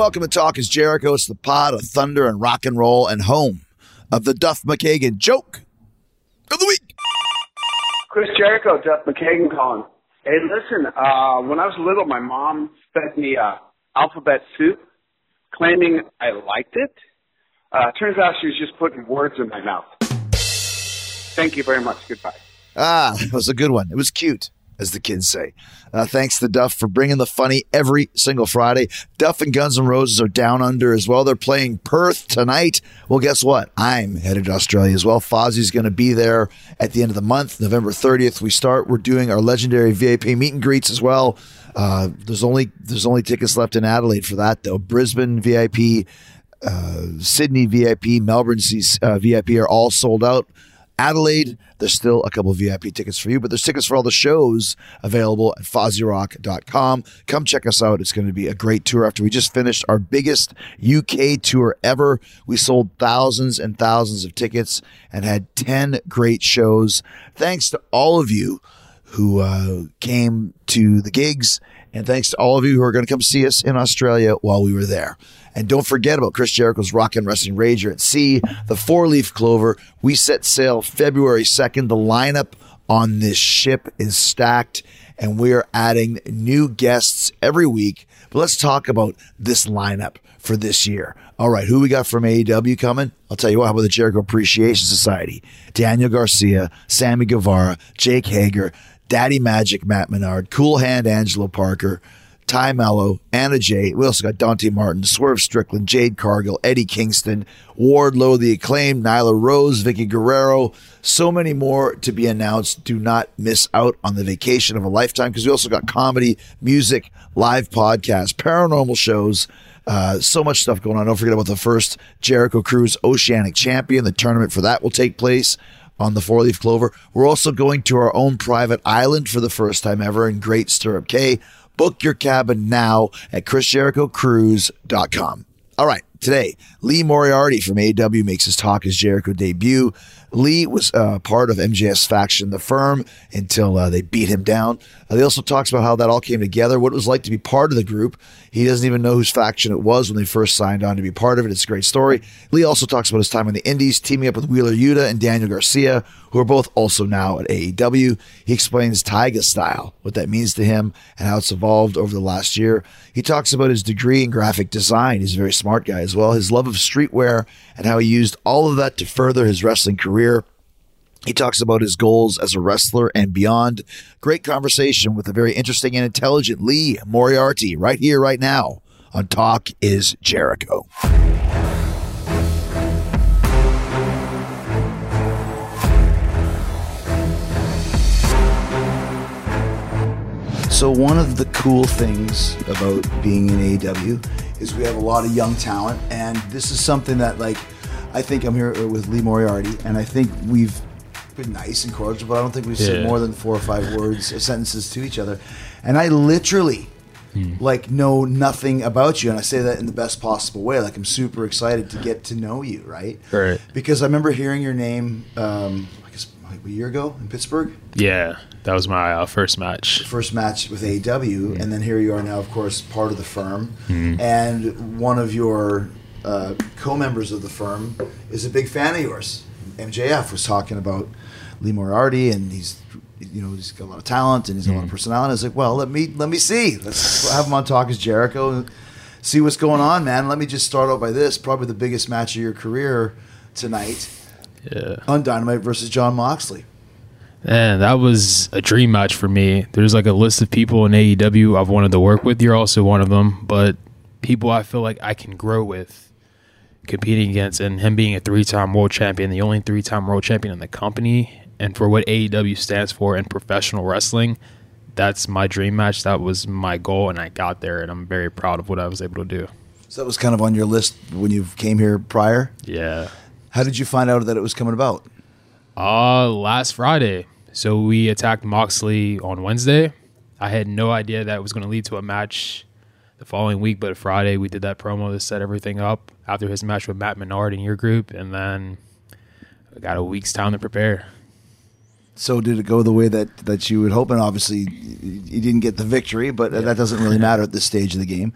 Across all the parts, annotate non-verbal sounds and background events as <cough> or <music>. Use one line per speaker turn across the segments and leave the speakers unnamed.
welcome to Talk is Jericho. It's the pod of thunder and rock and roll and home of the Duff McKagan joke of the week.
Chris Jericho, Duff McKagan calling. Hey, listen, uh, when I was little, my mom fed me uh, alphabet soup, claiming I liked it. Uh, turns out she was just putting words in my mouth. Thank you very much. Goodbye.
Ah, that was a good one. It was cute, as the kids say. Uh, thanks to Duff for bringing the funny every single Friday. Duff and Guns N' Roses are down under as well. They're playing Perth tonight. Well, guess what? I'm headed to Australia as well. Fozzy's going to be there at the end of the month, November 30th. We start. We're doing our legendary VIP meet and greets as well. Uh, there's only there's only tickets left in Adelaide for that though. Brisbane VIP, uh, Sydney VIP, Melbourne uh, VIP are all sold out. Adelaide, there's still a couple VIP tickets for you, but there's tickets for all the shows available at FozzyRock.com. Come check us out. It's going to be a great tour after we just finished our biggest UK tour ever. We sold thousands and thousands of tickets and had 10 great shows. Thanks to all of you who uh, came to the gigs, and thanks to all of you who are going to come see us in Australia while we were there. And don't forget about Chris Jericho's Rock and Wrestling Rager at Sea, the Four Leaf Clover. We set sail February 2nd. The lineup on this ship is stacked, and we are adding new guests every week. But let's talk about this lineup for this year. All right, who we got from AEW coming? I'll tell you what, how about the Jericho Appreciation Society? Daniel Garcia, Sammy Guevara, Jake Hager, Daddy Magic, Matt Menard, Cool Hand, Angelo Parker, Tay Melo, Anna Jay. We also got Dante Martin, Swerve Strickland, Jade Cargill, Eddie Kingston, Wardlow, the acclaimed, Nyla Rose, Vickie Guerrero. So many more to be announced. Do not miss out on the vacation of a lifetime because we also got comedy, music, live podcasts, paranormal shows. Uh, so much stuff going on. Don't forget about the first Jericho Cruise Oceanic Champion. The tournament for that will take place on the four leaf clover. We're also going to our own private island for the first time ever in Great Stirrup Cay. Book your cabin now at chrisjerichocruise.com. All right, today, Lee Moriarty from AW makes his Talk is Jericho debut. Lee was uh, part of MJS faction, the firm, until uh, they beat him down. Uh, he also talks about how that all came together, what it was like to be part of the group. He doesn't even know whose faction it was when they first signed on to be part of it. It's a great story. Lee also talks about his time in the Indies, teaming up with Wheeler Yuta and Daniel Garcia, who are both also now at AEW. He explains Tiger Style, what that means to him, and how it's evolved over the last year. He talks about his degree in graphic design. He's a very smart guy as well. His love of streetwear and how he used all of that to further his wrestling career. He talks about his goals as a wrestler and beyond. Great conversation with a very interesting and intelligent Lee Moriarty right here, right now on Talk is Jericho. So, one of the cool things about being in AEW is we have a lot of young talent, and this is something that, like, I think I'm here with Lee Moriarty, and I think we've been nice and cordial, but I don't think we've said
Yeah.
more than four or five words, or sentences to each other. And I literally like know nothing about you, and I say that in the best possible way. Like I'm super excited to get to know you, right?
Right.
Because I remember hearing your name, um, I guess like a year ago in Pittsburgh,
Yeah, that was my uh, first match.
first match with AEW, and then here you are now, of course, part of the firm,
Mm-hmm.
and one of your uh, co-members of the firm is a big fan of yours. MJF was talking about Lee Moriarty, and he's, you know, he's got a lot of talent and he's got a lot of hmm. personality. I was like, well, let me let me see. Let's have him on Talk is Jericho, and see what's going on, man. Let me just start out by this: probably the biggest match of your career tonight
Yeah.
on Dynamite versus Jon Moxley.
And that was a dream match for me. There's like a list of people in AEW I've wanted to work with. You're also one of them, but people I feel like I can grow with competing against and him being a three-time world champion, the only three-time world champion in the company and for what AEW stands for in professional wrestling, that's my dream match. That was my goal and I got there and I'm very proud of what I was able to do.
So that was kind of on your list when you came here prior.
Yeah.
How did you find out that it was coming about?
Uh, last Friday. So we attacked Moxley on Wednesday. I had no idea that it was going to lead to a match the following week, but Friday we did that promo to set everything up after his match with Matt Menard in your group, and then I got a week's time to prepare.
So did it go the way that, that you would hope? And obviously, you didn't get the victory, but that doesn't really matter at this stage of the game.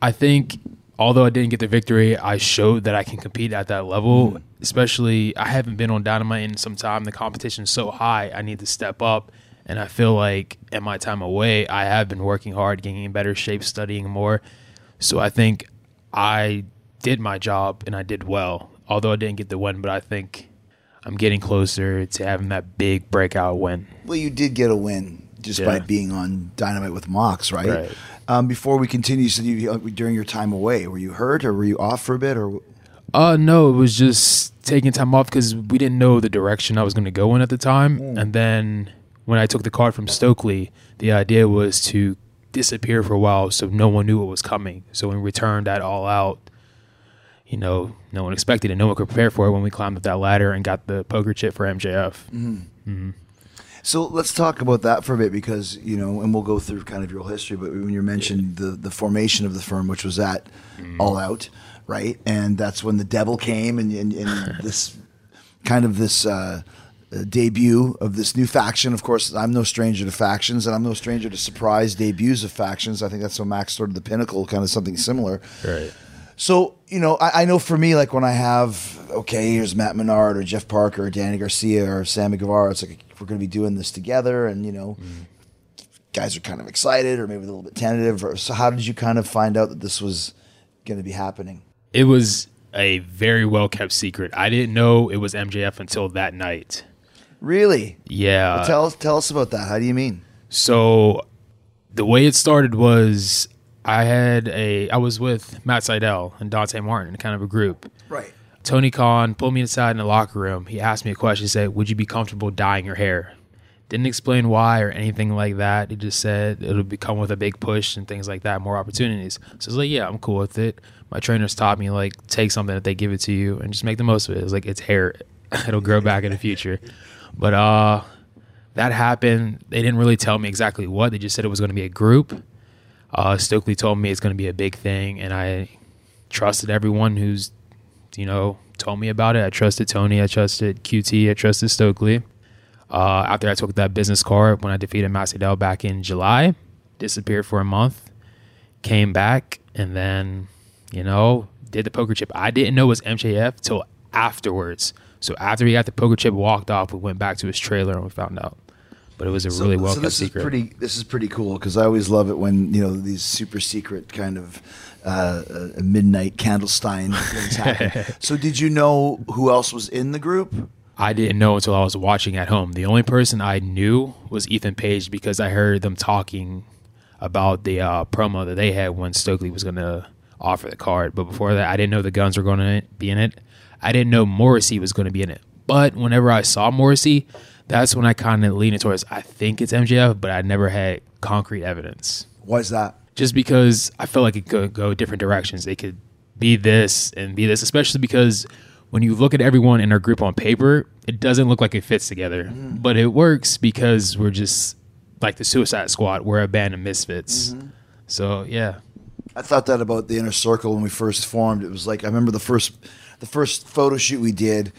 I think although I didn't get the victory, I showed that I can compete at that level. Mm. Especially, I haven't been on Dynamite in some time. The competition's so high, I need to step up. And I feel like in my time away, I have been working hard, getting in better shape, studying more. So I think I did my job and I did well. Although I didn't get the win, but I think I'm getting closer to having that big breakout win.
Well, you did get a win just
Yeah.
by being on Dynamite with Mox, right?
Right.
Um, before we continue, so you, uh, during your time away, were you hurt or were you off for a bit? Or
Uh, no, it was just taking time off because we didn't know the direction I was going to go in at the time. And then when I took the card from Stokely, the idea was to disappear for a while so no one knew what was coming. So when we returned that all out, you know, no one expected it. No one could prepare for it when we climbed up that ladder and got the poker chip for MJF.
So let's talk about that for a bit because you know, and we'll go through kind of your whole history. But when you mentioned the the formation of the firm, which was at All Out, right, and that's when the Devil came, and, and, and <laughs> this kind of this uh, uh, debut of this new faction. Of course, I'm no stranger to factions, and I'm no stranger to surprise debuts of factions. I think that's what Max started the Pinnacle, kind of something similar.
Right.
So, you know, I, I know for me, like when I have, okay, here's Matt Menard or Jeff Parker or Danny Garcia or Sammy Guevara, it's like we're going to be doing this together. And, you know, mm. guys are kind of excited or maybe a little bit tentative. Or, so, how did you kind of find out that this was going to be happening?
It was a very well kept secret. I didn't know it was MJF until that night.
Really?
Yeah.
tell, us, tell us about that. How do you mean?
So the way it started was I had a I was with Matt Sydal and Dante Martin, kind of a group.
Right.
Tony Khan pulled me aside in the locker room. He asked me a question. He said, "Would you be comfortable dyeing your hair?" Didn't explain why or anything like that. He just said it'll become with a big push and things like that, more opportunities. So I was like, "Yeah, I'm cool with it." My trainers taught me like take something that they give it to you and just make the most of it. It's like it's hair; <laughs> it'll grow back in the future. But uh, that happened. They didn't really tell me exactly what. They just said it was going to be a group. Uh, Stokely told me it's going to be a big thing, and I trusted everyone who's, you know, told me about it. I trusted Tony. I trusted QT. I trusted Stokely. Uh, after I took that business card, when I defeated Matt Sydal back in July, disappeared for a month, came back, and then, you know, did the poker chip. I didn't know it was MJF till afterwards. So after he got the poker chip, walked off, we went back to his trailer and we found out. But it was a really well
so
kept secret.
is pretty. This is pretty cool because I always love it when you know these super secret kind of uh, uh, midnight Candlestein things happen. <laughs> so, did you know who else was in the group?
I didn't know until I was watching at home. The only person I knew was Ethan Page because I heard them talking about the uh, promo that they had when Stokely was going to offer the card. But before that, I didn't know the guns were going to be in it. I didn't know Morrissey was going to be in it. But whenever I saw Morrissey, that's when I kind of leaned towards I think it's MJF, but I never had concrete evidence.
Why is that?
Just because I felt like it could go different directions. It could be this and be this, especially because when you look at everyone in our group on paper, it doesn't look like it fits together. Mm-hmm. But it works because we're just like the Suicide Squad. We're a band of misfits. Mm-hmm. So yeah,
I thought that about the inner circle when we first formed. It was like I remember the first the first photo shoot we did.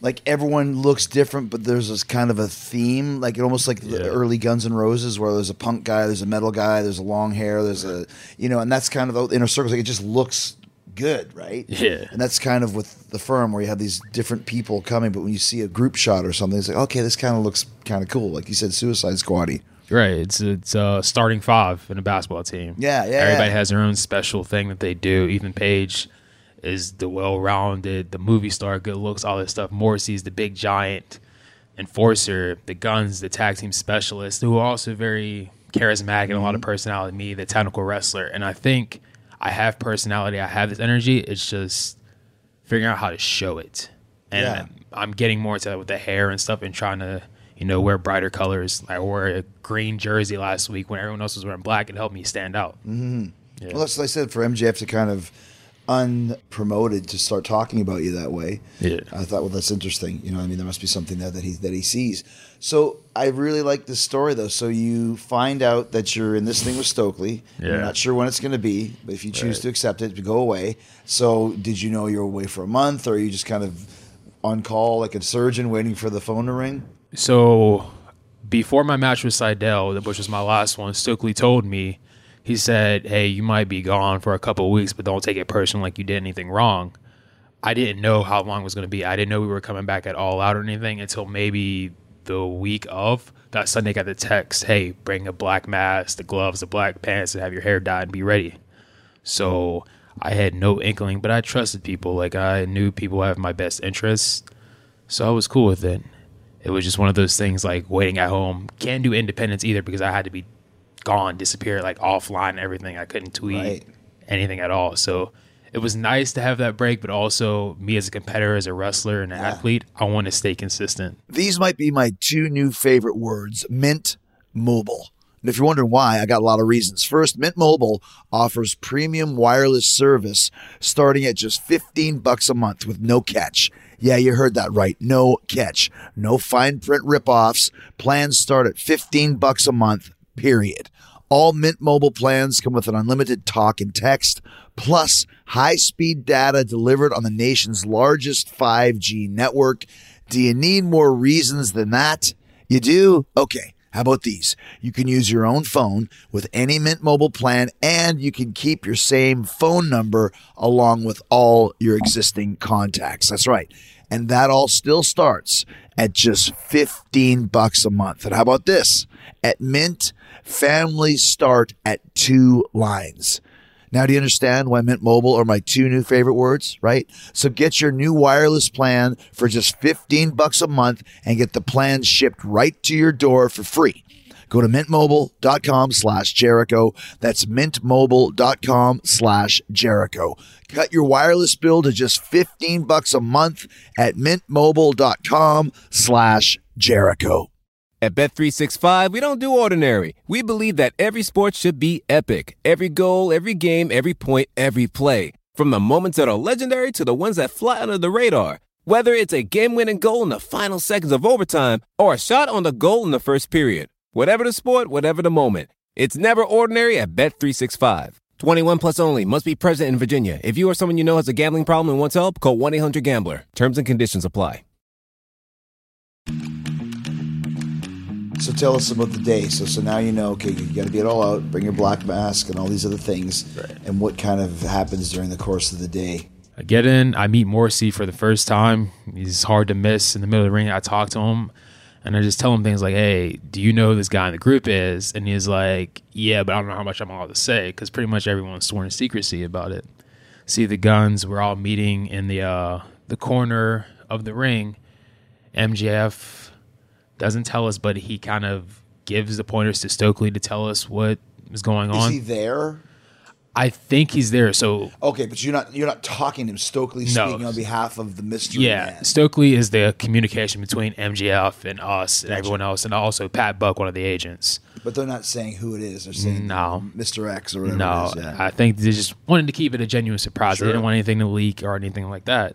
Like everyone looks different, but there's this kind of a theme, like it almost like the early Guns N' Roses, where there's a punk guy, there's a metal guy, there's a long hair, there's a you know, and that's kind of the inner circle. Like it just looks good, right?
Yeah.
And that's kind of with the firm where you have these different people coming, but when you see a group shot or something, it's like okay, this kind of looks kind of cool. Like you said, Suicide Squatty.
right. It's it's a starting five in a basketball team.
Yeah, yeah,
Everybody
yeah.
has their own special thing that they do. Ethan Page is the well-rounded, the movie star, good looks, all this stuff. Morrissey's the big giant enforcer. The guns, the tag team specialist, who are also very charismatic and a lot of
Mm-hmm.
personality. Me, the technical wrestler, and I think I have personality. I have this energy. It's just figuring out how to show it. And
Yeah.
I'm getting more into that with the hair and stuff and trying to, you know, wear brighter colors. I wore a green jersey last week when everyone else was wearing black. It helped me stand out.
Mm-hmm.
Yeah.
Well, that's what I said for MJF to kind of unpromoted to start talking about you that way.
Yeah.
I thought, well, that's interesting. You know, I mean, there must be something there that he that he sees. So I really like this story though. So you find out that you're in this thing with Stokely. You're
Yeah.
not sure when it's going to be, but if you choose
Right.
to accept it, to go away. So did you know you're away for a month, or are you just kind of on call like a surgeon waiting for the phone to ring?
So before my match with Sydal, which was my last one, Stokely told me, he said, Hey, you might be gone for a couple weeks, but don't take it personal like you did anything wrong. I didn't know how long it was going to be. I didn't know we were coming back at all out or anything until maybe the week of. That Sunday, got the text, Hey, bring a black mask, the gloves, the black pants, and have your hair dyed and be ready. So I had no inkling, but I trusted people. Like I knew people have my best interests. So I was cool with it. It was just one of those things like waiting at home. Can't do independence either because I had to be gone, disappeared, like offline and everything. I couldn't tweet
Right.
anything at all. So it was nice to have that break, but also me as a competitor, as a wrestler and an athlete, I want to stay consistent.
These might be my two new favorite words Mint Mobile. And if you're wondering why, I got a lot of reasons. First, Mint Mobile offers premium wireless service starting at just 15 bucks a month with no catch. Yeah, you heard that right. No catch. No fine print ripoffs. Plans start at 15 bucks a month, period. All Mint Mobile plans come with an unlimited talk and text, plus high speed data delivered on the nation's largest 5G network. Do you need more reasons than that? You do? Okay. How about these? You can use your own phone with any Mint Mobile plan, and you can keep your same phone number along with all your existing contacts. That's right. And that all still starts at just 15 bucks a month. And how about this? At Mint, families start at two lines. Now, do you understand why Mint Mobile are my two new favorite words, right? So get your new wireless plan for just 15 bucks a month and get the plan shipped right to your door for free. Go to mintmobile.com slash Jericho. That's mintmobile.com slash Jericho. Cut your wireless bill to just 15 bucks a month at mintmobile.com slash Jericho.
At Bet365, we don't do ordinary. We believe that every sport should be epic. Every goal, every game, every point, every play. From the moments that are legendary to the ones that fly under the radar. Whether it's a game-winning goal in the final seconds of overtime or a shot on the goal in the first period. Whatever the sport, whatever the moment. It's never ordinary at Bet365. 21 plus only. Must be present in Virginia. If you or someone you know has a gambling problem and wants help, call 1-800-GAMBLER. Terms and conditions apply.
So tell us about the day. So so now you know. Okay, you got to get all out. Bring your black mask and all these other things.
Right.
And what kind of happens during the course of the day?
I get in, I meet Morrissey for the first time. He's hard to miss in the middle of the ring. I talk to him and I just tell him things like, hey, do you know who this guy in the group is? And he's like, yeah, but I don't know how much I'm allowed to say because pretty much everyone's sworn to secrecy about it. See the guns, we're all meeting in the uh, the corner of the ring. MJF doesn't tell us, but he kind of gives the pointers to Stokely to tell us what is going
Is
on.
Is he there?
I think he's there. So
Okay, but you're not you're not talking to him. Stokely
No.
speaking on behalf of the mystery
Yeah,
man.
Stokely is the communication between MJF and us and everyone else, and also Pat Buck, one of the agents.
But they're not saying who it is. They're saying
No.
Mr. X or whatever
No,
it is. Yeah.
I think they just wanted to keep it a genuine surprise. They didn't want anything to leak or anything like that,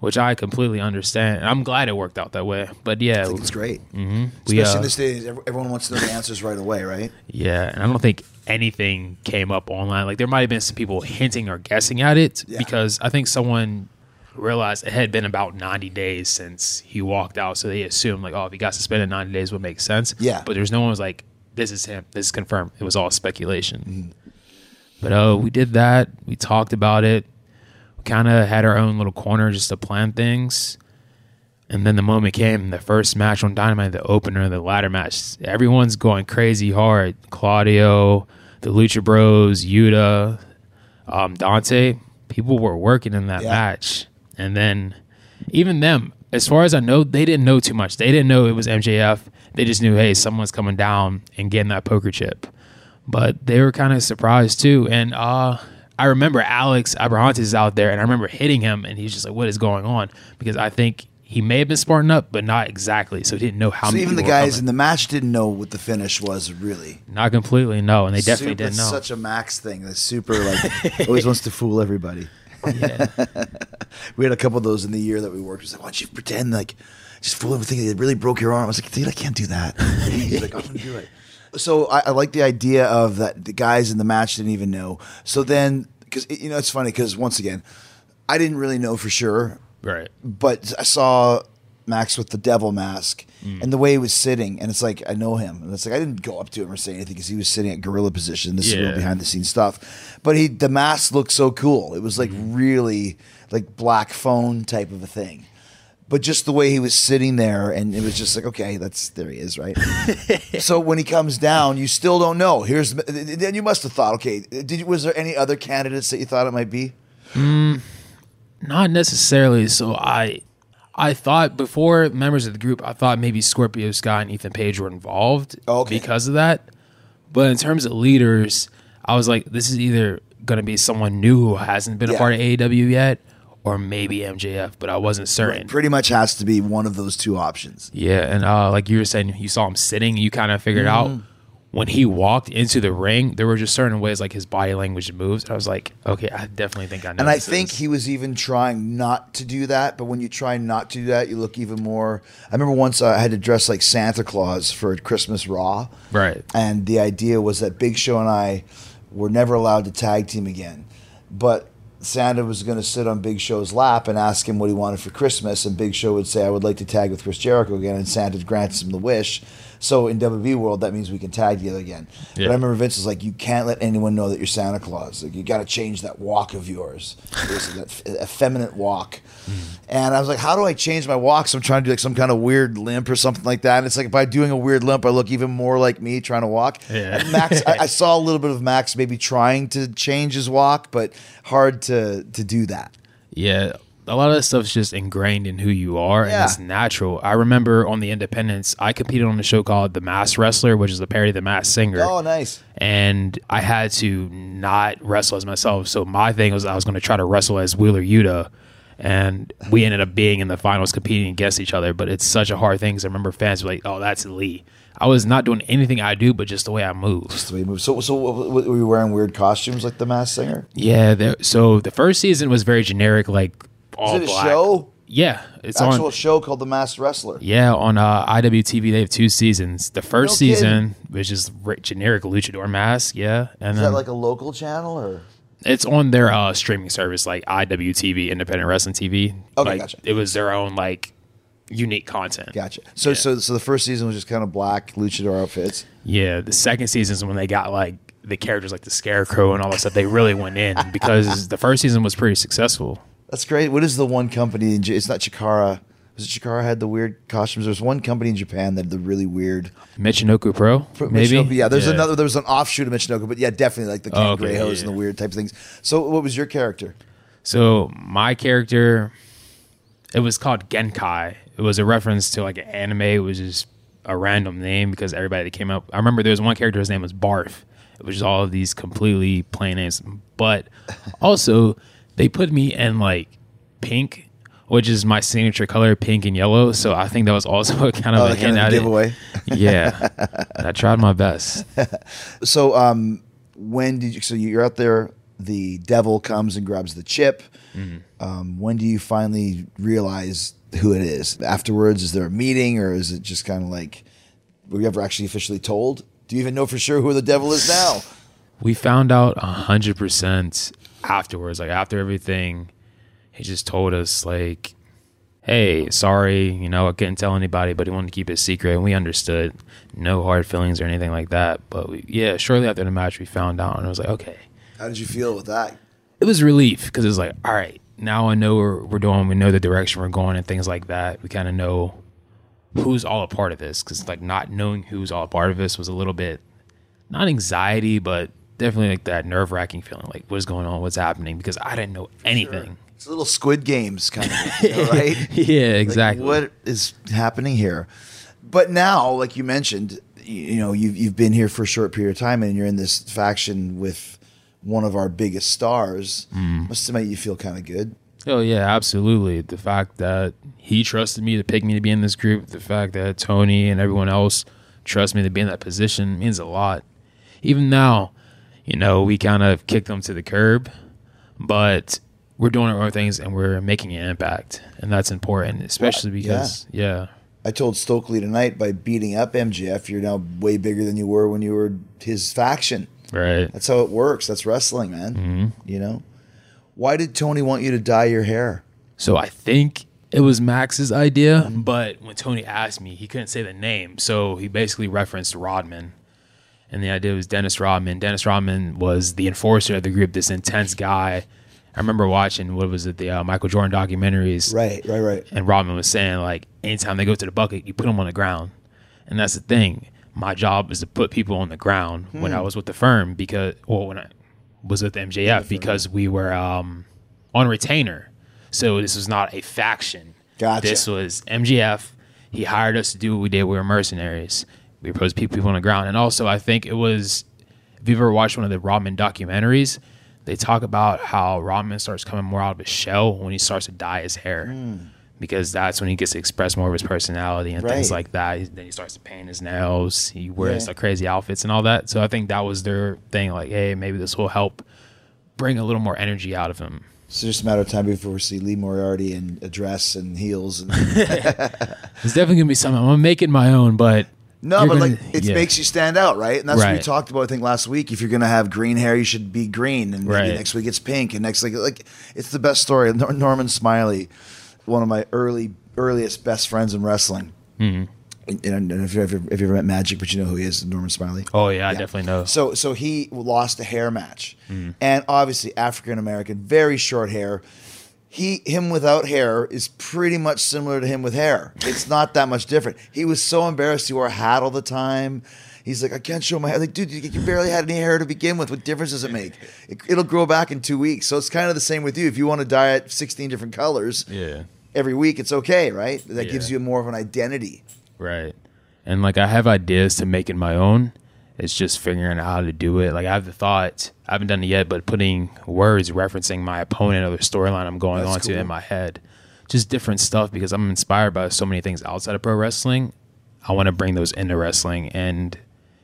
which I completely understand. And I'm glad it worked out that way. But yeah,
it's great.
we,
Especially
uh,
in this day, everyone wants to know the answers right away, right?
yeah, and I don't think anything came up online. Like there might have been some people hinting or guessing at it
Yeah.
because I think someone realized it had been about 90 days since he walked out. So they assumed like, oh, if he got suspended 90 days would make sense.
Yeah.
But there's no one was like, this is him. This is confirmed. It was all speculation.
Mm-hmm.
But oh, we did that. We talked about it. We kind of had our own little corner just to plan things. And then the moment came, the first match on Dynamite, the opener, the ladder match. Everyone's going crazy hard. Claudio, the Lucha Bros, Yuta, um, Dante. People were working in that
Yeah.
match. And then even them, as far as I know, they didn't know too much. They didn't know it was MJF. They just knew, hey, someone's coming down and getting that poker chip. But they were kind of surprised too. And uh, I remember Alex Abrahantes is out there, and I remember hitting him, and he's just like, "What is going on?" Because I think he may have been smarting up, but not exactly. So he didn't know how
So
many.
even the guys in the match didn't know what the finish was really.
not completely no, and they definitely
Super-
didn't know.
Such a Max thing. That's super like <laughs> always wants to fool everybody.
yeah. <laughs>
We had a couple of those in the year that we worked. It was like, why don't you pretend like just fool everything? It really broke your arm. I was like, dude, I can't do that. <laughs> He's like, I'm gonna do it. So I, I like the idea of that. The guys in the match didn't even know. So then, because you know, it's funny because once again, I didn't really know for sure,
Right.
but I saw Max with the devil mask
Mm.
and the way he was sitting, and it's like I know him, and it's like I didn't go up to him or say anything because he was sitting at gorilla position. This is real behind the scenes stuff, but he the mask looked so cool. It was like
Mm-hmm.
really like black phone type of a thing. But just the way he was sitting there, and it was just like, okay, that's there he is, right? <laughs> so when he comes down, you still don't know. Here's then you must have thought, okay, did was there any other candidates that you thought it might be?
Not necessarily. So I, I thought before members of the group, I thought maybe Scorpio Sky and Ethan Page were involved
Oh, okay.
because of that. But in terms of leaders, I was like, this is either going to be someone new who hasn't been
Yeah.
a part of AEW yet, or maybe MJF. But I wasn't certain.
Pretty much has to be one of those two options.
Yeah, and uh, like you were saying, you saw him sitting. You kind of figured out
Mm-hmm.
When he walked into the ring, there were just certain ways like his body language moves. I was like, okay, I definitely think I know.
And I think
is.
he was even trying not to do that. But when you try not to do that, you look even more. I remember once I had to dress like Santa Claus for Christmas Raw.
Right.
And the idea was that Big Show and I were never allowed to tag team again. But Santa was going to sit on Big Show's lap and ask him what he wanted for Christmas. And Big Show would say, I would like to tag with Chris Jericho again. And Santa grants him the wish. So in WWE world, that means we can tag together again. But I remember Vince was like, you can't let anyone know that you're Santa Claus. Like, you got to change that walk of yours. Was that effeminate walk. Hmm. And I was like, how do I change my walk? So I'm trying to do like some kind of weird limp or something like that. And it's like by doing a weird limp, I look even more like me trying to walk.
Yeah.
And Max, I, I <laughs> saw a little bit of Max maybe trying to change his walk, but hard to to do that.
Yeah, a lot of that stuff's just ingrained in who you are,
Yeah.
and it's natural. I remember on the Independence, I competed on a show called The Masked Wrestler, which is a parody of The Masked Singer.
Oh, nice.
and I had to not wrestle as myself. So my thing was I was going to try to wrestle as Wheeler Yuta, and we ended up being in the finals competing against each other. But it's such a hard thing because I remember fans were like, "Oh, that's Lee." I was not doing anything I do, but just the way I move.
That's the way he moves. So, so were you wearing weird costumes like the Masked Singer?
Yeah. So the first season was very generic, like all
Is it a
black.
show?
Yeah, it's
Actual
on.
show called The Masked Wrestler.
Yeah, on uh, IWTV they have two seasons. The first
No
season, which is re- generic luchador mask, yeah, and
Is
then
that like a local channel or?
it's on their uh, streaming service like IWTV, Independent Wrestling TV.
Okay,
like,
gotcha.
It was their own like unique content.
Gotcha. So,
Yeah.
so, so the first season was just kind of black luchador outfits.
Yeah, the second season is when they got like the characters like the Scarecrow and all that stuff. They really went in because <laughs> the first season was pretty successful.
That's great. What is the one company? In, J- it's not Chikara. Was it Chikara had the weird costumes? There's one company in Japan that had the really weird.
Michinoku Pro, maybe.
Michinoku- yeah, there's another. There was an offshoot of Michinoku, but yeah, definitely like the
Oh, okay,
Greyhoes
yeah,
and the weird type of things. So, what was your character?
So my character, it was called Genkai. It was a reference to like an anime. It was just a random name because everybody that came up. I remember there was one character. His name was Barf. It was just all of these completely plain names. But also, they put me in like pink, which is my signature color, pink and yellow. So I think that was also <laughs> kind of
Oh,
a hint
kind of
it.
giveaway.
Yeah, <laughs> I tried my best.
So, um, when did you? So you're out there. The devil comes and grabs the chip.
Mm-hmm.
Um, when do you finally realize who it is? Afterwards, is there a meeting, or is it just kind of like were you ever actually officially told? Do you even know for sure who the devil is now? <laughs>
We found out hundred percent afterwards. Like after everything, he just told us like, "Hey, sorry, you know, I couldn't tell anybody, but he wanted to keep it secret." And we understood, no hard feelings or anything like that. But we, yeah, shortly after the match, we found out, and I was like, "Okay."
How did you feel with that?
it was relief because it was like, all right, now I know we're, we're doing, we know the direction we're going and things like that. We kind of know who's all a part of this because like not knowing who's all a part of this was a little bit not anxiety, but definitely like that nerve wracking feeling, like what's going on, what's happening, because I didn't know anything.
It's a little Squid Games kind of, you <laughs> know, right?
yeah,
Like,
exactly.
what is happening here? But now, like you mentioned, you, you know, you've you've been here for a short period of time, and you're in this faction with one of our biggest stars.
Mm.
Must made you feel kind of good.
Oh yeah, absolutely. The fact that he trusted me to pick me to be in this group, the fact that Tony and everyone else trust me to be in that position means a lot. Even now, you know, we kind of kicked them to the curb, but we're doing our own things and we're making an impact, and that's important, especially because yeah,
I told Stokely tonight by beating up MJF, you're now way bigger than you were when you were his faction.
right.
That's how it works. That's wrestling, man.
Mm-hmm.
You know. Why did Tony want you to dye your hair?
So I think it was Max's idea, but when Tony asked me, he couldn't say the name. So he basically referenced Rodman. And the idea was Dennis Rodman. Dennis Rodman was the enforcer of the group, this intense guy. I remember watching, what was it, the uh, Michael Jordan documentaries.
Right, right, right.
And Rodman was saying, like, anytime they go to the bucket, you put them on the ground. And that's the thing. My job is to put people on the ground when I was with the firm because, well, when I was with MJF because we were um, on retainer. So this was not a faction.
Gotcha.
This was MJF. He hired us to do what we did. We were mercenaries. We were supposed to keep people on the ground. And also, I think it was, if you've ever watched one of the Rodman documentaries, they talk about how Rodman starts coming more out of his shell when he starts to dye his hair. Hmm. Because that's when he gets to express more of his personality and things like that. Then he starts to paint his nails. He wears
Yeah.
like crazy outfits and all that. So I think that was their thing. Like, hey, maybe this will help bring a little more energy out of him.
It's just a matter of time before we see Lee Moriarty in a dress and heels. And <laughs> <laughs>
It's definitely gonna be something. I'm gonna make it my own, but
no,
you're
but
gonna-
like it
yeah.
makes you stand out, right? And that's what we talked about. I think last week. If you're gonna have green hair, you should be green, and maybe
Right.
next week it's pink, and next week like it's the best story. Norman Smiley, one of my early earliest best friends in wrestling.
Mm-hmm.
And, and if you ever if you ever met Magic, but you know who he is, Norman Smiley.
Oh yeah, I definitely know.
So so he lost a hair match,
Mm-hmm.
and obviously African American, very short hair. He him without hair is pretty much similar to him with hair. It's not that much different. He was so embarrassed. He wore a hat all the time. He's like, I can't show my hair. Like, dude, you, you barely had any hair to begin with. What difference does it make? It, it'll grow back in two weeks. So it's kind of the same with you. If you want to dye it 16 different colors
yeah.
every week, it's okay, right? That
Yeah.
gives you more of an identity.
Right. And like I have ideas to make it my own. It's just figuring out how to do it. Like I have the thought, I haven't done it yet, but putting words referencing my opponent or the storyline I'm going
That's
on to in my head. Just different stuff because I'm inspired by so many things outside of pro wrestling. I want to bring those into wrestling and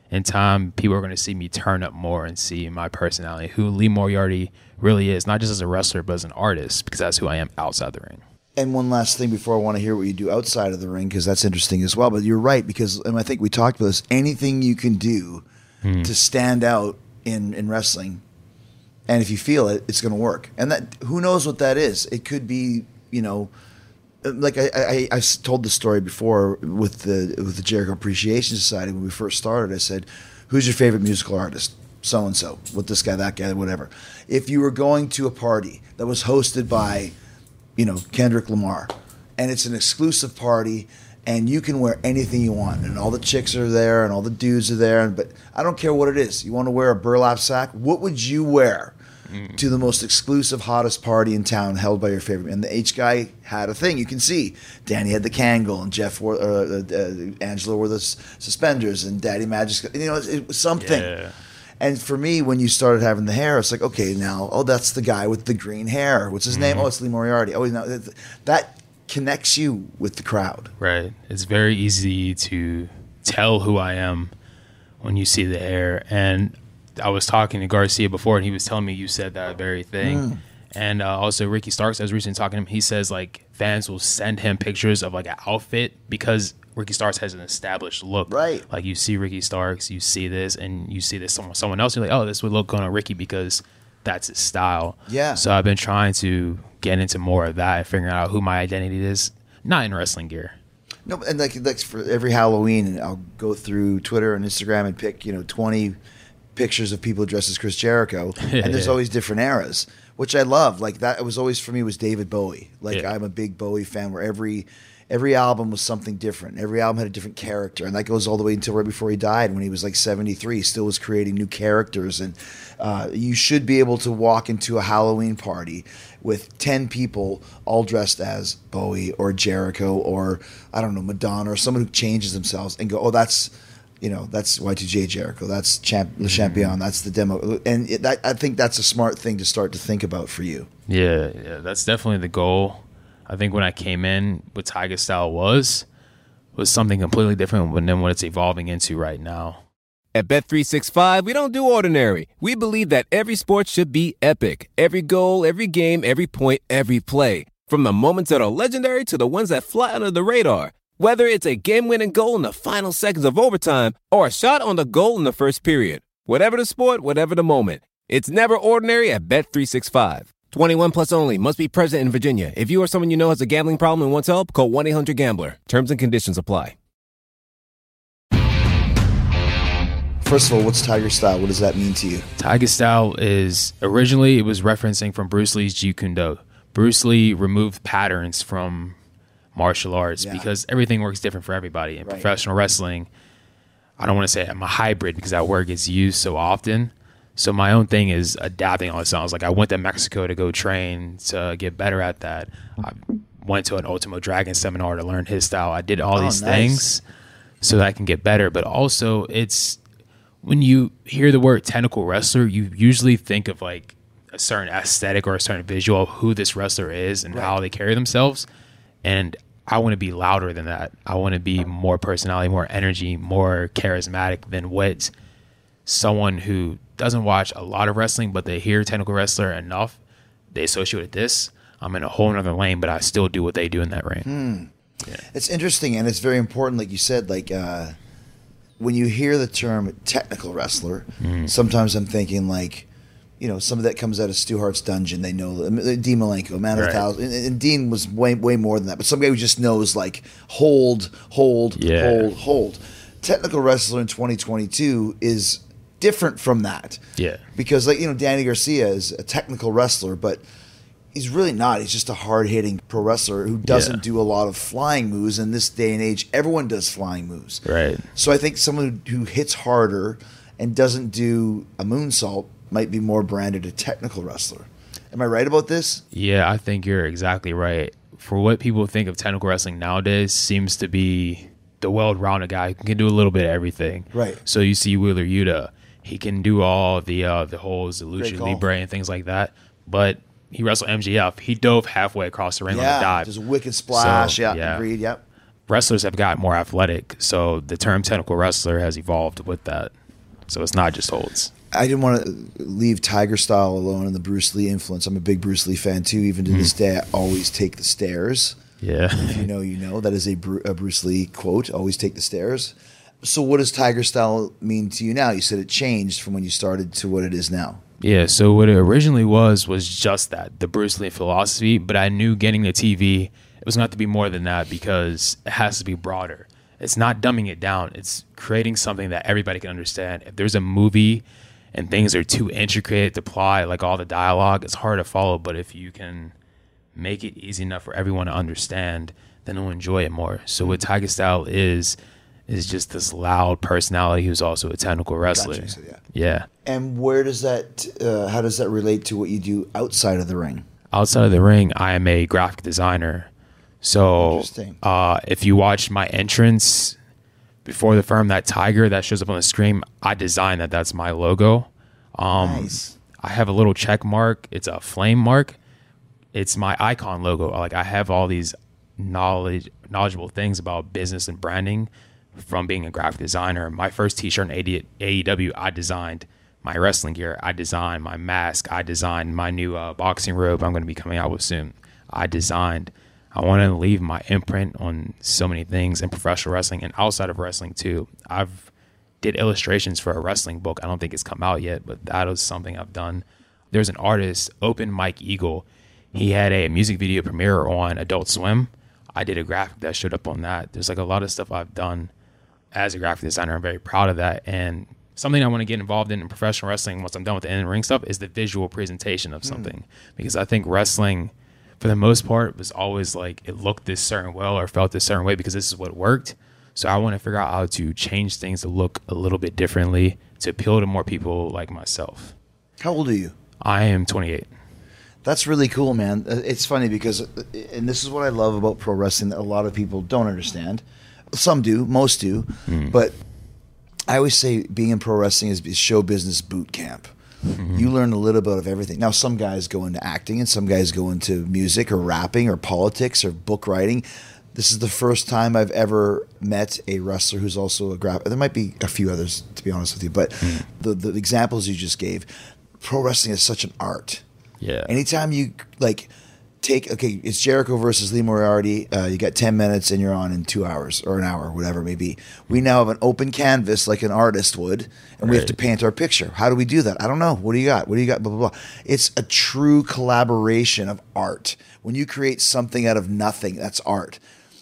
in time people are going to see me turn up more and see my personality, who Lee Moriarty really is, not just as a wrestler but as an artist because that's who I am outside the ring.
And one last thing before I want to hear what you do outside of the ring because that's interesting as well. But you're right because and I think we talked about this. Anything you can do hmm. to stand out in in wrestling, and if you feel it, it's going to work. And that who knows what that is? It could be you know, like I I, I s- told the story before with the with the Jericho Appreciation Society when we first started. I said, "Who's your favorite musical artist?" So and so, with this guy, that guy, whatever. If you were going to a party that was hosted by you know, Kendrick Lamar. And it's an exclusive party and you can wear anything you want and all the chicks are there and all the dudes are there and but I don't care what it is. You want to wear a burlap sack? What would you wear to the most exclusive hottest party in town held by your favorite? And the H guy had a thing. You can see Danny had the Kangol and Jeff wore uh, uh, Angelo wore the s- suspenders and Daddy Magic you know it, it was something.
Yeah.
And for me, when you started having the hair, it's like, okay, now, oh, that's the guy with the green hair. What's his name? Oh, it's Lee Moriarty. Oh, no, that, that connects you with the crowd.
Right. It's very easy to tell who I am when you see the hair. And I was talking to Garcia before, and he was telling me you said that very thing. And uh, also Ricky Starks, I was recently talking to him. He says like fans will send him pictures of like an outfit because Ricky Starks has an established look.
Right.
Like you see Ricky Starks, you see this, and you see this someone someone else. You're like, oh, this would look good on Ricky because that's his style.
Yeah.
So I've been trying to get into more of that, and figuring out who my identity is, not in wrestling gear.
No, and like like for every Halloween, I'll go through Twitter and Instagram and pick you know twenty pictures of people dressed as Chris Jericho, <laughs> and there's always different eras, which I love. Like that was always for me was David Bowie. Like
Yeah.
I'm a big Bowie fan, where every every album was something different. Every album had a different character, and that goes all the way until right before he died, when he was like 73. He still was creating new characters, and uh, you should be able to walk into a Halloween party with 10 people all dressed as Bowie or Jericho or I don't know Madonna or someone who changes themselves and go, oh, that's you know that's Y2J Jericho, that's Champ Le Champion, that's the demo, and it, that, I think that's a smart thing to start to think about for you.
Yeah, yeah, that's definitely the goal. I think when I came in, what Tiger Style was was something completely different than what it's evolving into right now.
At Bet365, we don't do ordinary. We believe that every sport should be epic. Every goal, every game, every point, every play. From the moments that are legendary to the ones that fly under the radar. Whether it's a game-winning goal in the final seconds of overtime or a shot on the goal in the first period. Whatever the sport, whatever the moment. It's never ordinary at Bet365. 21 plus only. Must be present in Virginia. If you or someone you know has a gambling problem and wants help, call 1-800-GAMBLER. Terms and conditions apply.
First of all, what's Tiger Style? What does that mean to you?
Tiger Style is originally it was referencing from Bruce Lee's Jeet Kune Do. Bruce Lee removed patterns from martial arts
Yeah.
because everything works different for everybody. In
Right.
professional wrestling, I don't want to say I'm a hybrid because that word gets used so often. So my own thing is adapting all the sounds. Like I went to Mexico to go train to get better at that. I went to an Ultimo Dragon seminar to learn his style. I did all
Oh,
these
nice.
things so that I can get better. But also, it's when you hear the word technical wrestler, you usually think of like a certain aesthetic or a certain visual of who this wrestler is and how they carry themselves. And I want to be louder than that. I want to be more personality, more energy, more charismatic than what someone who doesn't watch a lot of wrestling, but they hear technical wrestler enough, they associate with this. I'm in a whole nother lane, but I still do what they do in that ring.
It's interesting and it's very important, like you said, like uh, when you hear the term technical wrestler, sometimes I'm thinking like, you know, some of that comes out of Stu Hart's dungeon. They know I mean, Dean Malenko, Man of
Right.
Thousand, and, and Dean was way way more than that. But some guy who just knows like hold, hold,
Yeah.
hold, hold. Technical wrestler in 2022 is different from that.
Yeah.
because like you know, Danny Garcia is a technical wrestler, but he's really not. He's just a hard hitting pro wrestler who doesn't
Yeah.
do a lot of flying moves. In this day and age, everyone does flying moves.
Right.
So I think someone who, hits harder and doesn't do a moonsault might be more branded a technical wrestler. Am I right about this?
Yeah, I think you're exactly right. For what people think of technical wrestling nowadays, seems to be the well-rounded guy who can do a little bit of everything.
Right.
So you see Wheeler Yuta, he can do all the uh, the holds, the lucha libre, and things like that. But he wrestled MJF. He dove halfway across the ring on
yeah,
a dive.
there's a wicked splash.
So,
yeah,
yeah.
agreed. Yep.
Wrestlers have got more athletic, so the term technical wrestler has evolved with that. So it's not just holds.
I didn't want to leave Tiger Style alone and the Bruce Lee influence. I'm a big Bruce Lee fan too. Even to this day, I always take the stairs.
Yeah.
If you know, you know. That is a Bruce Lee quote. Always take the stairs. So, what does Tiger Style mean to you now? You said it changed from when you started to what it is now.
Yeah, so what it originally was was just that, the Bruce Lee philosophy, but I knew getting the TV, it was have to be more than that because it has to be broader. It's not dumbing it down, it's creating something that everybody can understand. If there's a movie and things are too intricate to apply, like all the dialogue, it's hard to follow, but if you can make it easy enough for everyone to understand, then they'll enjoy it more. So what Tiger Style is is just this loud personality who's also a technical wrestler.
so yeah.
yeah.
And where does that? Uh, how does that relate to what you do outside of the ring?
outside of the ring, I am a graphic designer. So uh, if you watch my entrance before the firm, that tiger that shows up on the screen, I designed that. That's my logo. Um,
Nice.
I have a little check mark. It's a flame mark. It's my icon logo. Like I have all these knowledge, knowledgeable things about business and branding from being a graphic designer. My first T-shirt in AEW, I designed my wrestling gear. I designed my mask. I designed my new uh, boxing robe. I'm going to be coming out with soon. I designed. I want to leave my imprint on so many things in professional wrestling and outside of wrestling too. I've did illustrations for a wrestling book. I don't think it's come out yet, but that was something I've done. There's an artist, Open Mike Eagle. He had a music video premiere on Adult Swim. I did a graphic that showed up on that. There's like a lot of stuff I've done as a graphic designer. I'm very proud of that. And something I want to get involved in in professional wrestling once I'm done with the in ring stuff is the visual presentation of something. Because I think wrestling, for the most part, was always like it looked this certain well or felt this certain way because this is what worked. So I want to figure out how to change things to look a little bit differently to appeal to more people like myself.
How old are you?
I am 28.
That's really cool, man. Uh, It's funny because, uh, and this is what I love about pro wrestling that a lot of people don't understand. Some do, most do, hmm. but I always say being in pro wrestling is, show business boot camp. Hmm. You learn a little bit of everything. Now, some guys go into acting, and some guys go into music or rapping or politics or book writing. This is the first time I've ever met a wrestler who's also a graphic. There might be a few others, to be honest with you, but hmm. the, the examples you just gave, pro wrestling is such an art.
Yeah.
Anytime you like take okay, it's Jericho versus Lee Moriarty. Uh, you got ten minutes and you're on in two hours or an hour, whatever it may be. We now have an open canvas like an artist would, and we have to paint our picture. How do we do that? I don't know. What do you got? What do you got? Blah blah blah. It's a true collaboration of art. When you create something out of nothing, that's art.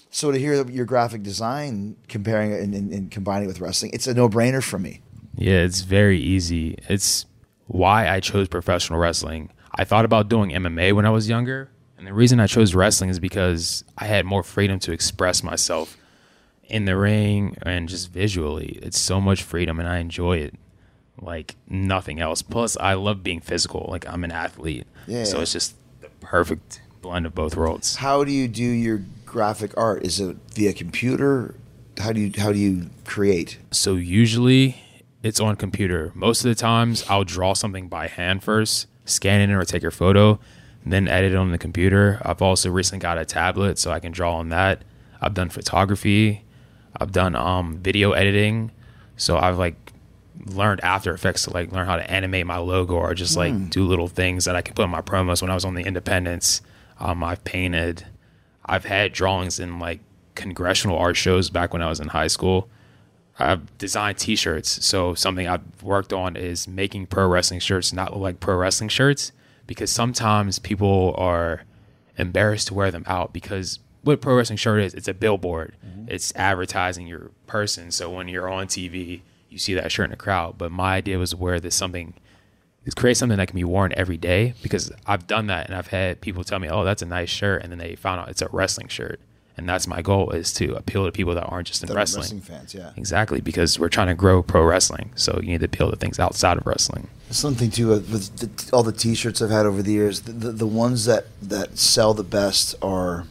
So to hear your graphic design comparing it and, and, and combining it with wrestling, it's a no brainer for me.
Yeah, it's very easy. It's why I chose professional wrestling. I thought about doing MMA when I was younger, and the reason I chose wrestling is because I had more freedom to express myself in the ring and just visually. It's so much freedom, and I enjoy it like nothing else. Plus, I love being physical. Like I'm an athlete,
Yeah.
so it's just the perfect blend of both worlds.
How do you do your graphic art? Is it via computer? How do you how do you create?
So usually it's on computer. Most of the times I'll draw something by hand first, scan it or take a photo, then edit on the computer. I've also recently got a tablet so I can draw on that. I've done photography. I've done um, video editing. So I've like learned After Effects to like learn how to animate my logo or just like do little things that I can put in my promos. When I was on the Independence, um, I've painted. I've had drawings in like congressional art shows back when I was in high school. I've designed T-shirts. So something I've worked on is making pro wrestling shirts not look like pro wrestling shirts because sometimes people are embarrassed to wear them out because what pro wrestling shirt is, it's a billboard. Mm-hmm. It's advertising your person. So when you're on TV, you see that shirt in the crowd. But my idea was to wear this something is create something that can be worn every day because I've done that and I've had people tell me, "Oh, that's a nice shirt," and then they found out it's a wrestling shirt. And that's my goal is to appeal to people that aren't just in
That are
wrestling.
wrestling fans, yeah.
Exactly, because we're trying to grow pro wrestling, so you need to appeal to things outside of wrestling.
Something too uh, with the, all the T-shirts I've had over the years. The, the, the ones that that sell the best are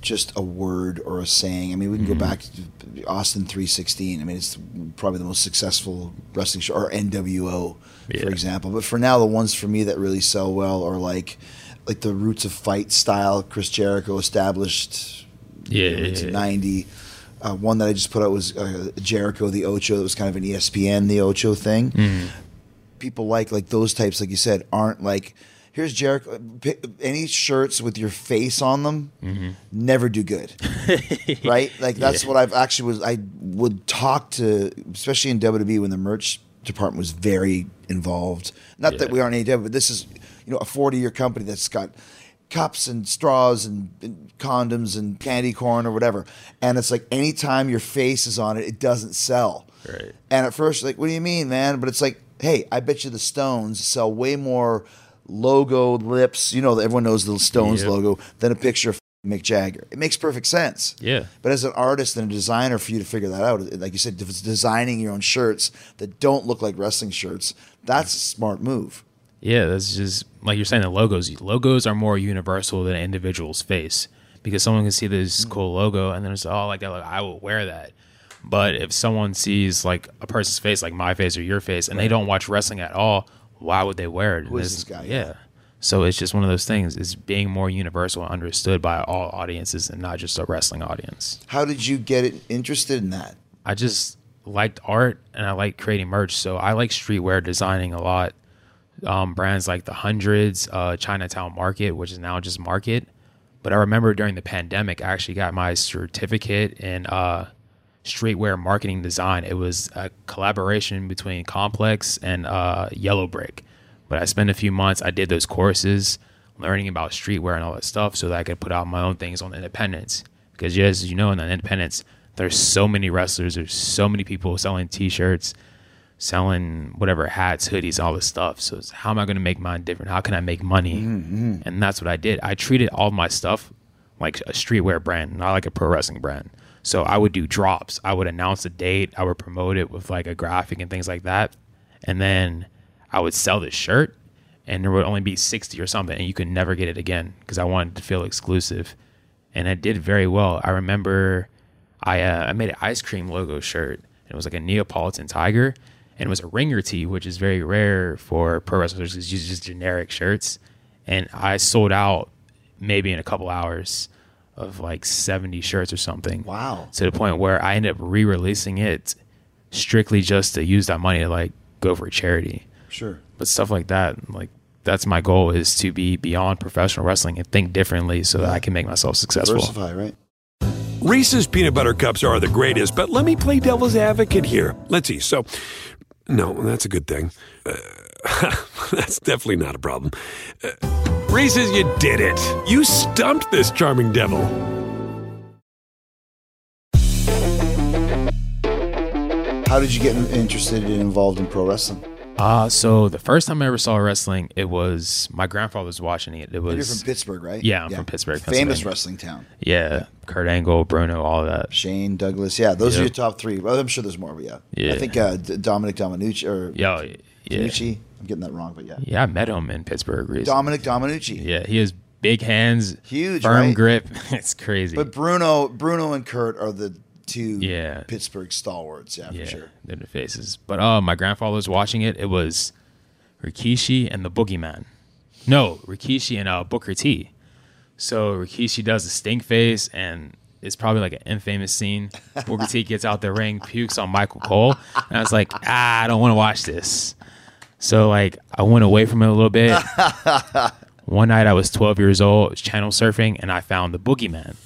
just a word or a saying. I mean, we can go back to Austin three sixteen. I mean, it's probably the most successful wrestling show, or NWO,
Yeah.
for example. But for now, the ones for me that really sell well are like like the Roots of Fight style. Chris Jericho established
Yeah,
in
yeah, yeah.
90. Uh, one that I just put out was uh, Jericho the Ocho. That was kind of an ESPN the Ocho thing.
Mm-hmm.
People like like those types, like you said, aren't like here's Jericho. Any shirts with your face on them
Mm-hmm.
never do good, <laughs> right? Like that's
Yeah.
what I've actually was. I would talk to, especially in WWE when the merch department was very involved. Not that we aren't AEW, but this is you know a 40 year company that's got cups and straws and, and condoms and candy corn or whatever. And it's like anytime your face is on it, it doesn't sell.
Right.
And at first, like, what do you mean, man? But it's like, hey, I bet you the Stones sell way more logo lips. You know, everyone knows the Stones
Yep.
logo than a picture of <laughs> Mick Jagger. It makes perfect sense.
Yeah.
But as an artist and a designer, for you to figure that out, like you said, if it's designing your own shirts that don't look like wrestling shirts, that's a smart move.
Yeah, that's just like you're saying. The logos, logos are more universal than an individual's face because someone can see this mm. cool logo and then it's oh, like, like I will wear that. But if someone sees like a person's face, like my face or your face, and they don't watch wrestling at all, why would they wear it?
Who is this guy?
Yeah. So it's just one of those things. It's being more universal and understood by all audiences and not just a wrestling audience.
How did you get interested in that?
I just liked art and I like creating merch. So I like streetwear designing a lot. Um, brands like the Hundreds, uh, Chinatown Market, which is now just Market, But I remember during the pandemic, I actually got my certificate in uh, streetwear marketing design. It was a collaboration between Complex and uh, Yellow Brick. But I spent a few months. I did those courses, learning about streetwear and all that stuff, so that I could put out my own things on Independence. Because as you know, in Independence, there's so many wrestlers. There's so many people selling T-shirts, selling whatever hats, hoodies, all this stuff. So it's, how am I going to make mine different? How can I make money? And that's what I did. I treated all my stuff like a streetwear brand, not like a pro wrestling brand. So I would do drops. I would announce a date. I would promote it with like a graphic and things like that. And then I would sell this shirt and there would only be 60 or something and you could never get it again because I wanted to feel exclusive. And I did very well. I remember I uh, I made an ice cream logo shirt and it was like a Neapolitan tiger and it was a ringer tee, which is very rare for pro wrestlers because use just generic shirts. And I sold out maybe in a couple hours of like 70 shirts or something.
Wow.
To the point where I ended up re-releasing it strictly just to use that money to like go for charity.
Sure.
But stuff like that, like that's my goal is to be beyond professional wrestling and think differently so that I can make myself successful.
Diversify, right?
Reese's peanut butter cups are the greatest, but let me play devil's advocate here. Let's see. So, no, that's a good thing. Uh, <laughs> that's definitely not a problem. Uh, Reese's, you did it. You stumped this charming devil.
How did you get interested and involved in pro wrestling?
Uh, so the first time I ever saw wrestling, it was my grandfather was watching it. It was
You're from Pittsburgh, right?
Yeah, I'm from Pittsburgh,
Famous wrestling town.
yeah, Kurt Angle, Bruno, all that.
Shane, Douglas. Yeah, those are your top three. Well, I'm sure there's more, but yeah.
Yeah.
I think uh, Dominic Dominucci or
Yo, yeah,
Dominucci. I'm getting that wrong, but yeah.
yeah, I met him in Pittsburgh recently.
Dominic Dominucci.
Yeah, he has big hands,
Huge,
firm
right?
grip. <laughs> it's crazy.
But Bruno, Bruno and Kurt are the two
Yeah.
Pittsburgh stalwarts. Yeah,
yeah,
for sure.
they're the faces. But uh, my grandfather was watching it. It was Rikishi and the Boogeyman. No, Rikishi and uh, Booker T. So Rikishi does a stink face, and it's probably like an infamous scene. Booker T gets out the ring, pukes on Michael Cole, and I was like, ah, I don't want to watch this. So like, I went away from it a little bit. <laughs> One night, I was 12 years old, channel surfing, and I found the Boogeyman.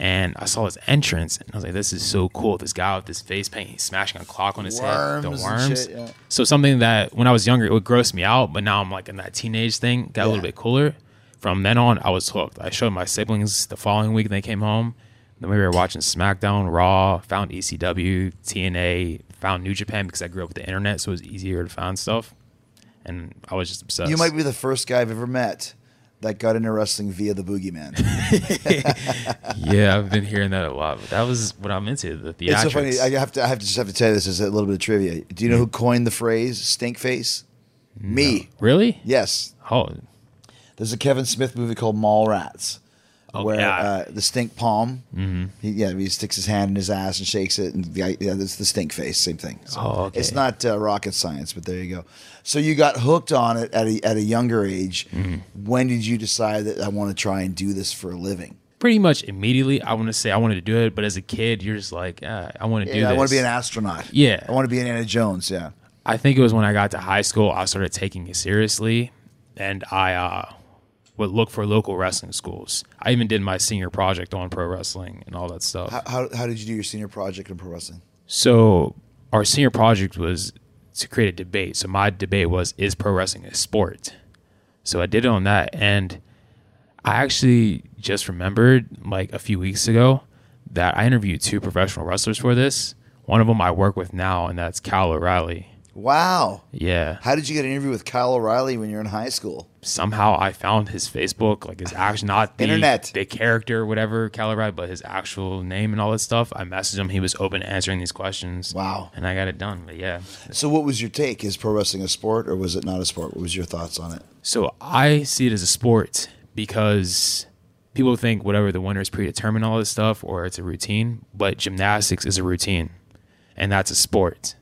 And I saw his entrance, and I was like, "This is so cool! This guy with this face paint, he's smashing a clock on his head, the
Worms shit, yeah.
So something that when I was younger, it would gross me out, but now I'm like in that teenage thing, got a little bit cooler. From then on, I was hooked. I showed my siblings the following week when they came home. Then we were watching SmackDown, Raw, found ECW, TNA, found New Japan because I grew up with the internet, so it was easier to find stuff. And I was just obsessed.
You might be the first guy I've ever met that got into wrestling via the Boogeyman. <laughs>
yeah, I've been hearing that a lot. But that was what I'm into. The theatrics.
it's so funny. I have to. I have to just have to tell you this as a little bit of trivia. Do you know who mm-hmm. coined the phrase "stink face"? Me.
really?
Yes.
Oh,
There's a Kevin Smith movie called Mallrats.
Oh,
where
yeah.
uh, the stink palm, mm-hmm. he, yeah, he sticks his hand in his ass and shakes it, and the, yeah, it's the stink face, same thing. So
Oh, okay.
It's not uh, rocket science, but there you go. So you got hooked on it at a, at a younger age.
Mm-hmm.
When did you decide that I want to try and do this for a living?
pretty much immediately. I want to say I wanted to do it, but as a kid, you're just like, ah, I want to do
Yeah,
this.
I want to be an astronaut.
Yeah.
I want to be an Anna Jones. Yeah.
I think it was when I got to high school, I started taking it seriously, and I uh, would look for local wrestling schools. I even did my senior project on pro wrestling and all that stuff.
How, how, how did you do your senior project in pro wrestling?
So our senior project was to create a debate. So my debate was is pro wrestling a sport? So I did it on that and I actually just remembered like a few weeks ago that I interviewed two professional wrestlers for this. One of them I work with now and that's Kyle O'Reilly.
Wow.
Yeah.
How did you get an interview with Kyle O'Reilly when you're in high school?
Somehow I found his Facebook, like his actual not the
Internet.
the character, whatever, Kyle O'Reilly, but his actual name and all that stuff. I messaged him. He was open to answering these questions.
Wow.
And I got it done. But yeah.
So, what was your take? Is pro wrestling a sport or was it not a sport? What was your thoughts on it?
So I see it as a sport because people think whatever the winner is predetermined, all this stuff, or it's a routine. But gymnastics is a routine, and that's a sport.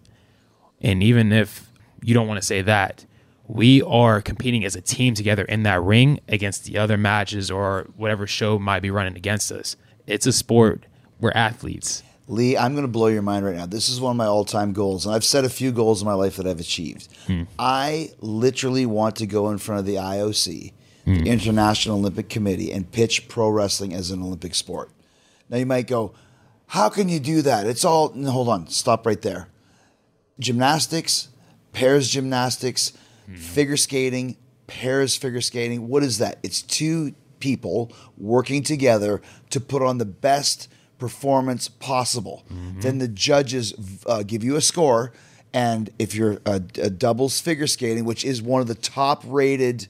And even if you don't want to say that, we are competing as a team together in that ring against the other matches or whatever show might be running against us. It's a sport. We're athletes.
Lee, I'm going to blow your mind right now. This is one of my all time goals, and I've set a few goals in my life that I've achieved. Hmm. I literally want to go in front of the IOC, the hmm. International Olympic Committee, and pitch pro wrestling as an Olympic sport. Now you might go, how can you do that? It's all, hold on, stop right there. Gymnastics, pairs gymnastics, figure skating, pairs figure skating. What is that? It's two people working together to put on the best performance possible. Then the judges uh, give you a score. And if you're a, a doubles figure skating, which is one of the top rated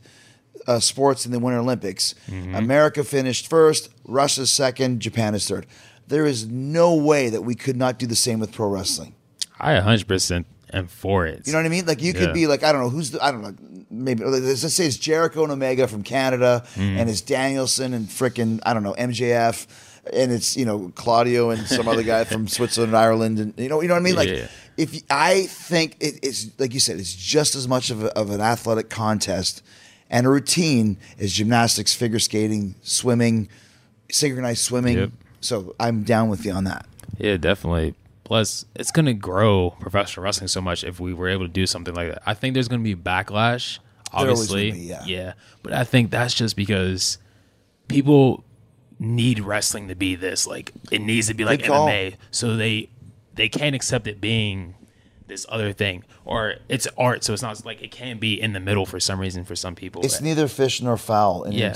uh, sports in the Winter Olympics. America finished first, Russia's second, Japan is third. There is no way that we could not do the same with pro wrestling.
I 100% am for it.
You know what I mean? Like you
Yeah.
could be like I don't know who's the I don't know maybe let's just say it's Jericho and Omega from Canada
Mm.
and it's Danielson and frickin' I don't know MJF and it's you know Claudio and some other guy <laughs> from Switzerland and Ireland and you know you know what I mean like
Yeah.
if I think it, it's like you said it's just as much of, a, of an athletic contest and a routine as gymnastics, figure skating, swimming, synchronized swimming.
Yep.
So I'm down with you on that.
Yeah, definitely. Plus, it's going to grow professional wrestling so much if we were able to do something like that. I think there's going to be backlash, obviously.
be, yeah.
yeah. But I think that's just because people need wrestling to be this. Like, it needs to be like. MMA. So they they can't accept it being this other thing. Or it's art, so it's not like it can't be in the middle for some reason for some people.
It's neither fish nor fowl in
Yeah.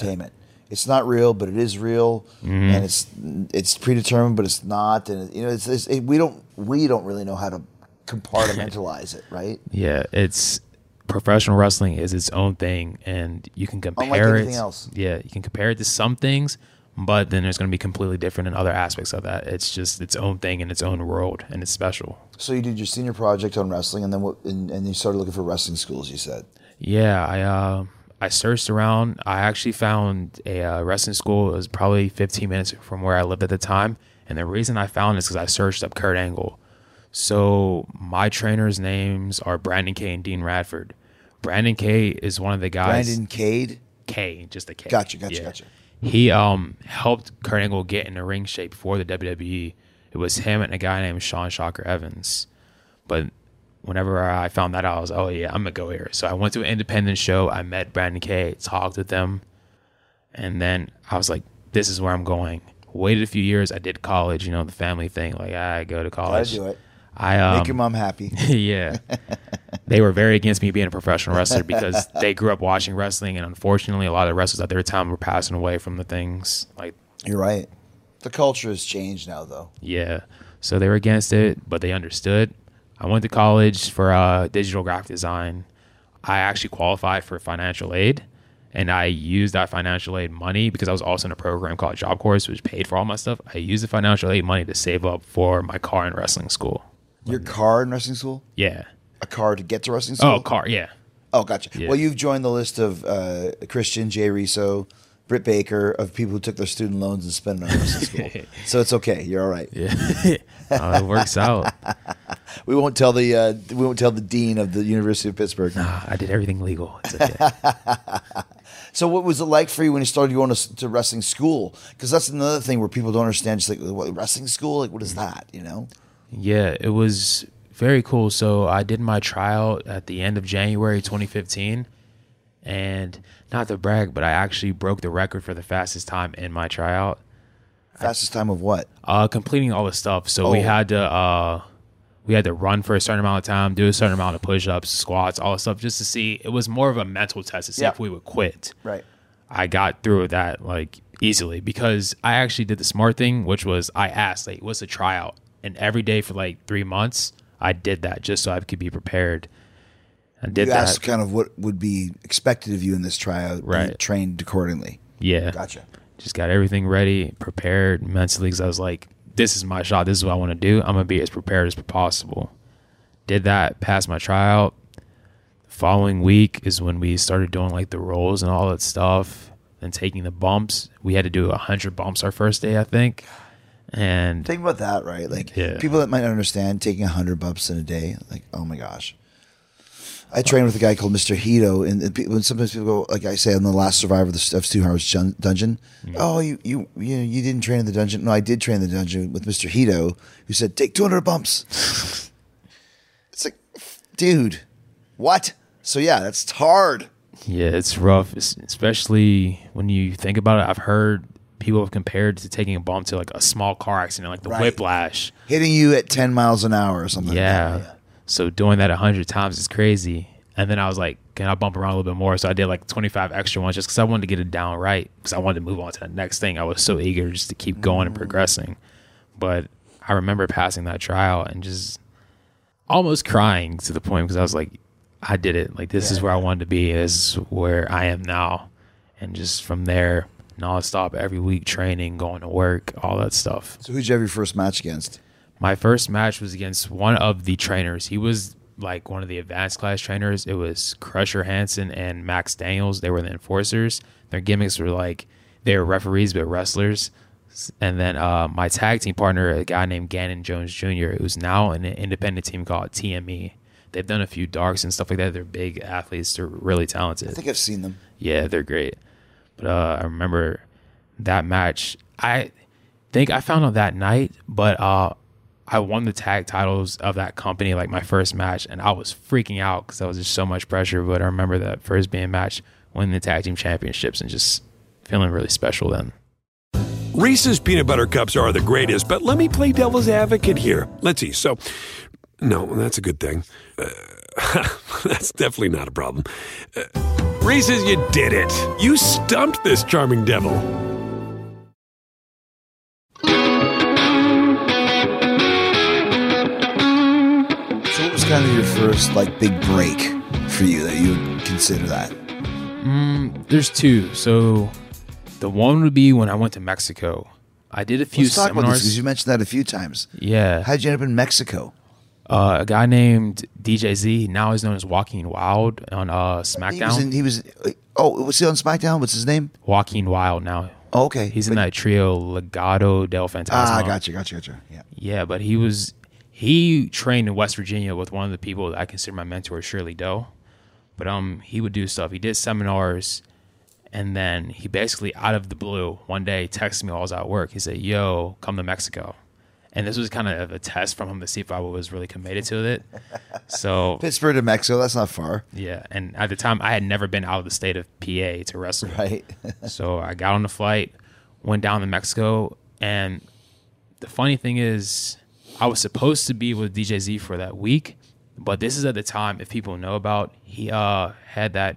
It's not real, but it is real,
Mm-hmm.
and it's it's predetermined, but it's not. And you know, it's, it's it, we don't we don't really know how to compartmentalize it, right?
Yeah, it's professional wrestling is its own thing, and you can compare it.
anything else.
Yeah, you can compare it to some things, but then there's going to be completely different in other aspects of that. It's just its own thing in its own world, and it's special.
So you did your senior project on wrestling, and then what? And, and you started looking for wrestling schools. You said,
Yeah, I uh, I searched around. I actually found a uh, wrestling school. It was probably 15 minutes from where I lived at the time, and the reason I found it is because I searched up Kurt Angle. So my trainers' names are Brandon K and Dean Radford. Brandon K is one of the guys.
Brandon Cade.
K, just a K.
Gotcha, gotcha, gotcha.
He um helped Kurt Angle get in the ring shape for the WWE. It was him and a guy named Sean Shocker Evans. But whenever I found that out, I was oh yeah, I'm gonna go here. So I went to an independent show. I met Brandon K, talked with them, and then I was like, this is where I'm going. Waited a few years. I did college. You know the family thing. Like I go to
Gotta
college.
do it.
I um,
Make your mom happy. <laughs>
yeah. they were very against me being a professional wrestler because <laughs> they grew up watching wrestling, and unfortunately, a lot of wrestlers at their time were passing away from the things. Like,
You're right. The culture has changed now, though.
yeah. So they were against it, but they understood. I went to college for uh, digital graphic design. I actually qualified for financial aid, and I used that financial aid money because I was also in a program called Job Corps, which paid for all my stuff. I used the financial aid money to save up for my car in wrestling school.
Your car in wrestling school?
Yeah.
A car to get to wrestling school?
Oh, car. Yeah.
Oh, gotcha.
Yeah.
Well, you've joined the list of uh, Christian, Jay Reso, Britt Baker, of people who took their student loans and spent it on wrestling school. <laughs> so it's okay. You're all right.
Yeah. Uh, <laughs> it works out. <laughs>
We won't tell the uh, we won't tell the dean of the University of Pittsburgh.
Nah, I did everything legal. It's okay.
So, what was it like for you when you started going to, to wrestling school? Because that's another thing where people don't understand. Just like what, wrestling school, like what is that? You know?
yeah, it was very cool. So I did my tryout at the end of January 2015, and not to brag, but I actually broke the record for the fastest time in my tryout.
Fastest time of what?
Uh, completing all the stuff. So we
Oh.
had to uh, we had to run for a certain amount of time, do a certain amount of push-ups, squats, all the stuff, just to see. It was more of a mental test to see
Yeah.
if we would quit.
Right.
I got through that like easily because I actually did the smart thing, which was I asked like, "What's the tryout?" And every day for like three months, I did that just so I could be prepared. I did
You
that.
asked kind of what would be expected of you in this tryout.
Right.
trained accordingly.
yeah,
Gotcha.
just got everything ready, prepared mentally because I was like, "This is my shot. This is what I want to do. I'm gonna be as prepared as possible." Did that, passed my tryout. The following week is when we started doing like the rolls and all that stuff, and taking the bumps. We had to do hundred bumps our first day, I think. And
Think about that, right? Like
Yeah.
people that might not understand taking hundred bumps in a day. Like, oh my gosh. I trained with a guy called Mr. Hito, and when sometimes people go, like I say, on the last survivor of the of Stu Hart's dungeon. Mm. Oh, you you you know, you didn't train in the dungeon. No, I did train in the dungeon with Mr. Hito, who said take two hundred bumps. <laughs> it's like, dude, what? So yeah, that's hard.
Yeah, it's rough, es- especially when you think about it. I've heard people have compared to taking a bump to like a small car accident, like the
Right.
whiplash.
Hitting you at 10 miles an hour or something.
Yeah.
Like that.
So doing that a hundred times is crazy. And then I was like, can I bump around a little bit more? So I did like 25 extra ones just because I wanted to get it down right because I wanted to move on to the next thing. I was so eager just to keep going and mm. progressing. But I remember passing that trial and just almost crying to the point because I was like, I did it. Like this is where I wanted to be. This is where I am now. And just from there, nonstop every week training, going to work, all that stuff.
So who'd you have your first match against?
My first match was against one of the trainers. He was like one of the advanced class trainers. It was Crusher Hansen and Max Daniels. They were the enforcers. Their gimmicks were like they were referees but wrestlers. And then uh, my tag team partner, a guy named Gannon Jones Jr., who's now in an independent team called TME. They've done a few darks and stuff like that. They're big athletes. They're really talented.
I think I've seen them.
Yeah, they're great. But uh, I remember that match. I think I found out that night, but uh, I won the tag titles of that company, like my first match, and I was freaking out because there was just so much pressure. But I remember that first being match, winning the tag team championships, and just feeling really special then.
Reese's peanut butter cups are the greatest, but let me play devil's advocate here. Let's see. So, no, that's a good thing. Uh, <laughs> that's definitely not a problem. Uh, Reese's, you did it. You stumped this charming devil.
First like big break for you that you would consider that?
There's two. So the one would be when I went to Mexico. I did a few
Let's talk about this because you mentioned that a few times.
yeah.
How'd you end up in Mexico?
uh, a guy named DJ Z. Now he's known as Joaquin Wilde on uh,
He was,
SmackDown.
in, he was. Oh, was he on SmackDown? What's his name?
Joaquin Wilde now.
Oh, okay,
He's in that trio Legado del Fantasma.
Ah, gotcha, gotcha, gotcha. Yeah.
Yeah, but he was he trained in West Virginia with one of the people that I consider my mentor, Shirley Doe. But um, he would do stuff. He did seminars, and then he basically out of the blue one day texted me while I was at work. He said, "Yo, come to Mexico." And this was kind of a test from him to see if I was really committed to it. <laughs> So
Pittsburgh to Mexico. That's not far,
yeah, and at the time I had never been out of the state of PA to wrestle.
right? <laughs>
So I got on the flight, went down to Mexico, and the funny thing is, I was supposed to be with DJ Z for that week, but this is at the time, if people know about, he uh had that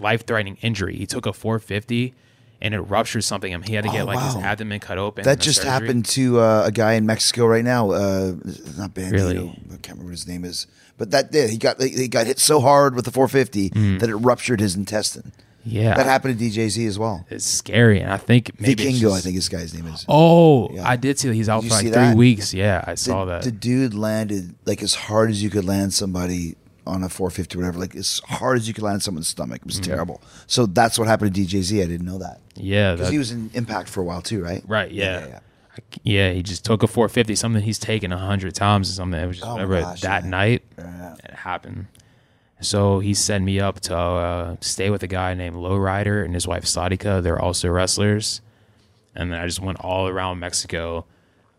life threatening injury. He took a 450 and it ruptured something. And he had to get
Oh,
like his abdomen cut open.
that just
surgery.
happened to uh, a guy in Mexico right now. Uh, not Bandito.
Really?
I can't remember what his name is. But that did. He got he got hit so hard with the 450 that it ruptured his intestine.
Yeah,
That happened to DJZ as well.
It's scary, and I think maybe it's
Vikingo, I think this guy's name is.
Oh,
Yeah.
I did see that he's out
Did
for like three
that?
weeks. Yeah, I
the,
saw that.
The dude landed like as hard as you could land somebody on a 450 or whatever, like as hard as you could land someone's stomach. It was
Mm-hmm.
terrible. So that's what happened to DJZ. I didn't know that.
yeah,
Because he was in Impact for a while too, right?
Right. Yeah.
yeah, yeah.
I- Yeah, he just took a 450, something he's taken a hundred times or something. It was just
Oh my
whatever
gosh,
that
yeah.
night
Yeah.
it happened. So he set me up to uh, stay with a guy named Lowrider and his wife Sadika. They're also wrestlers. And then I just went all around Mexico.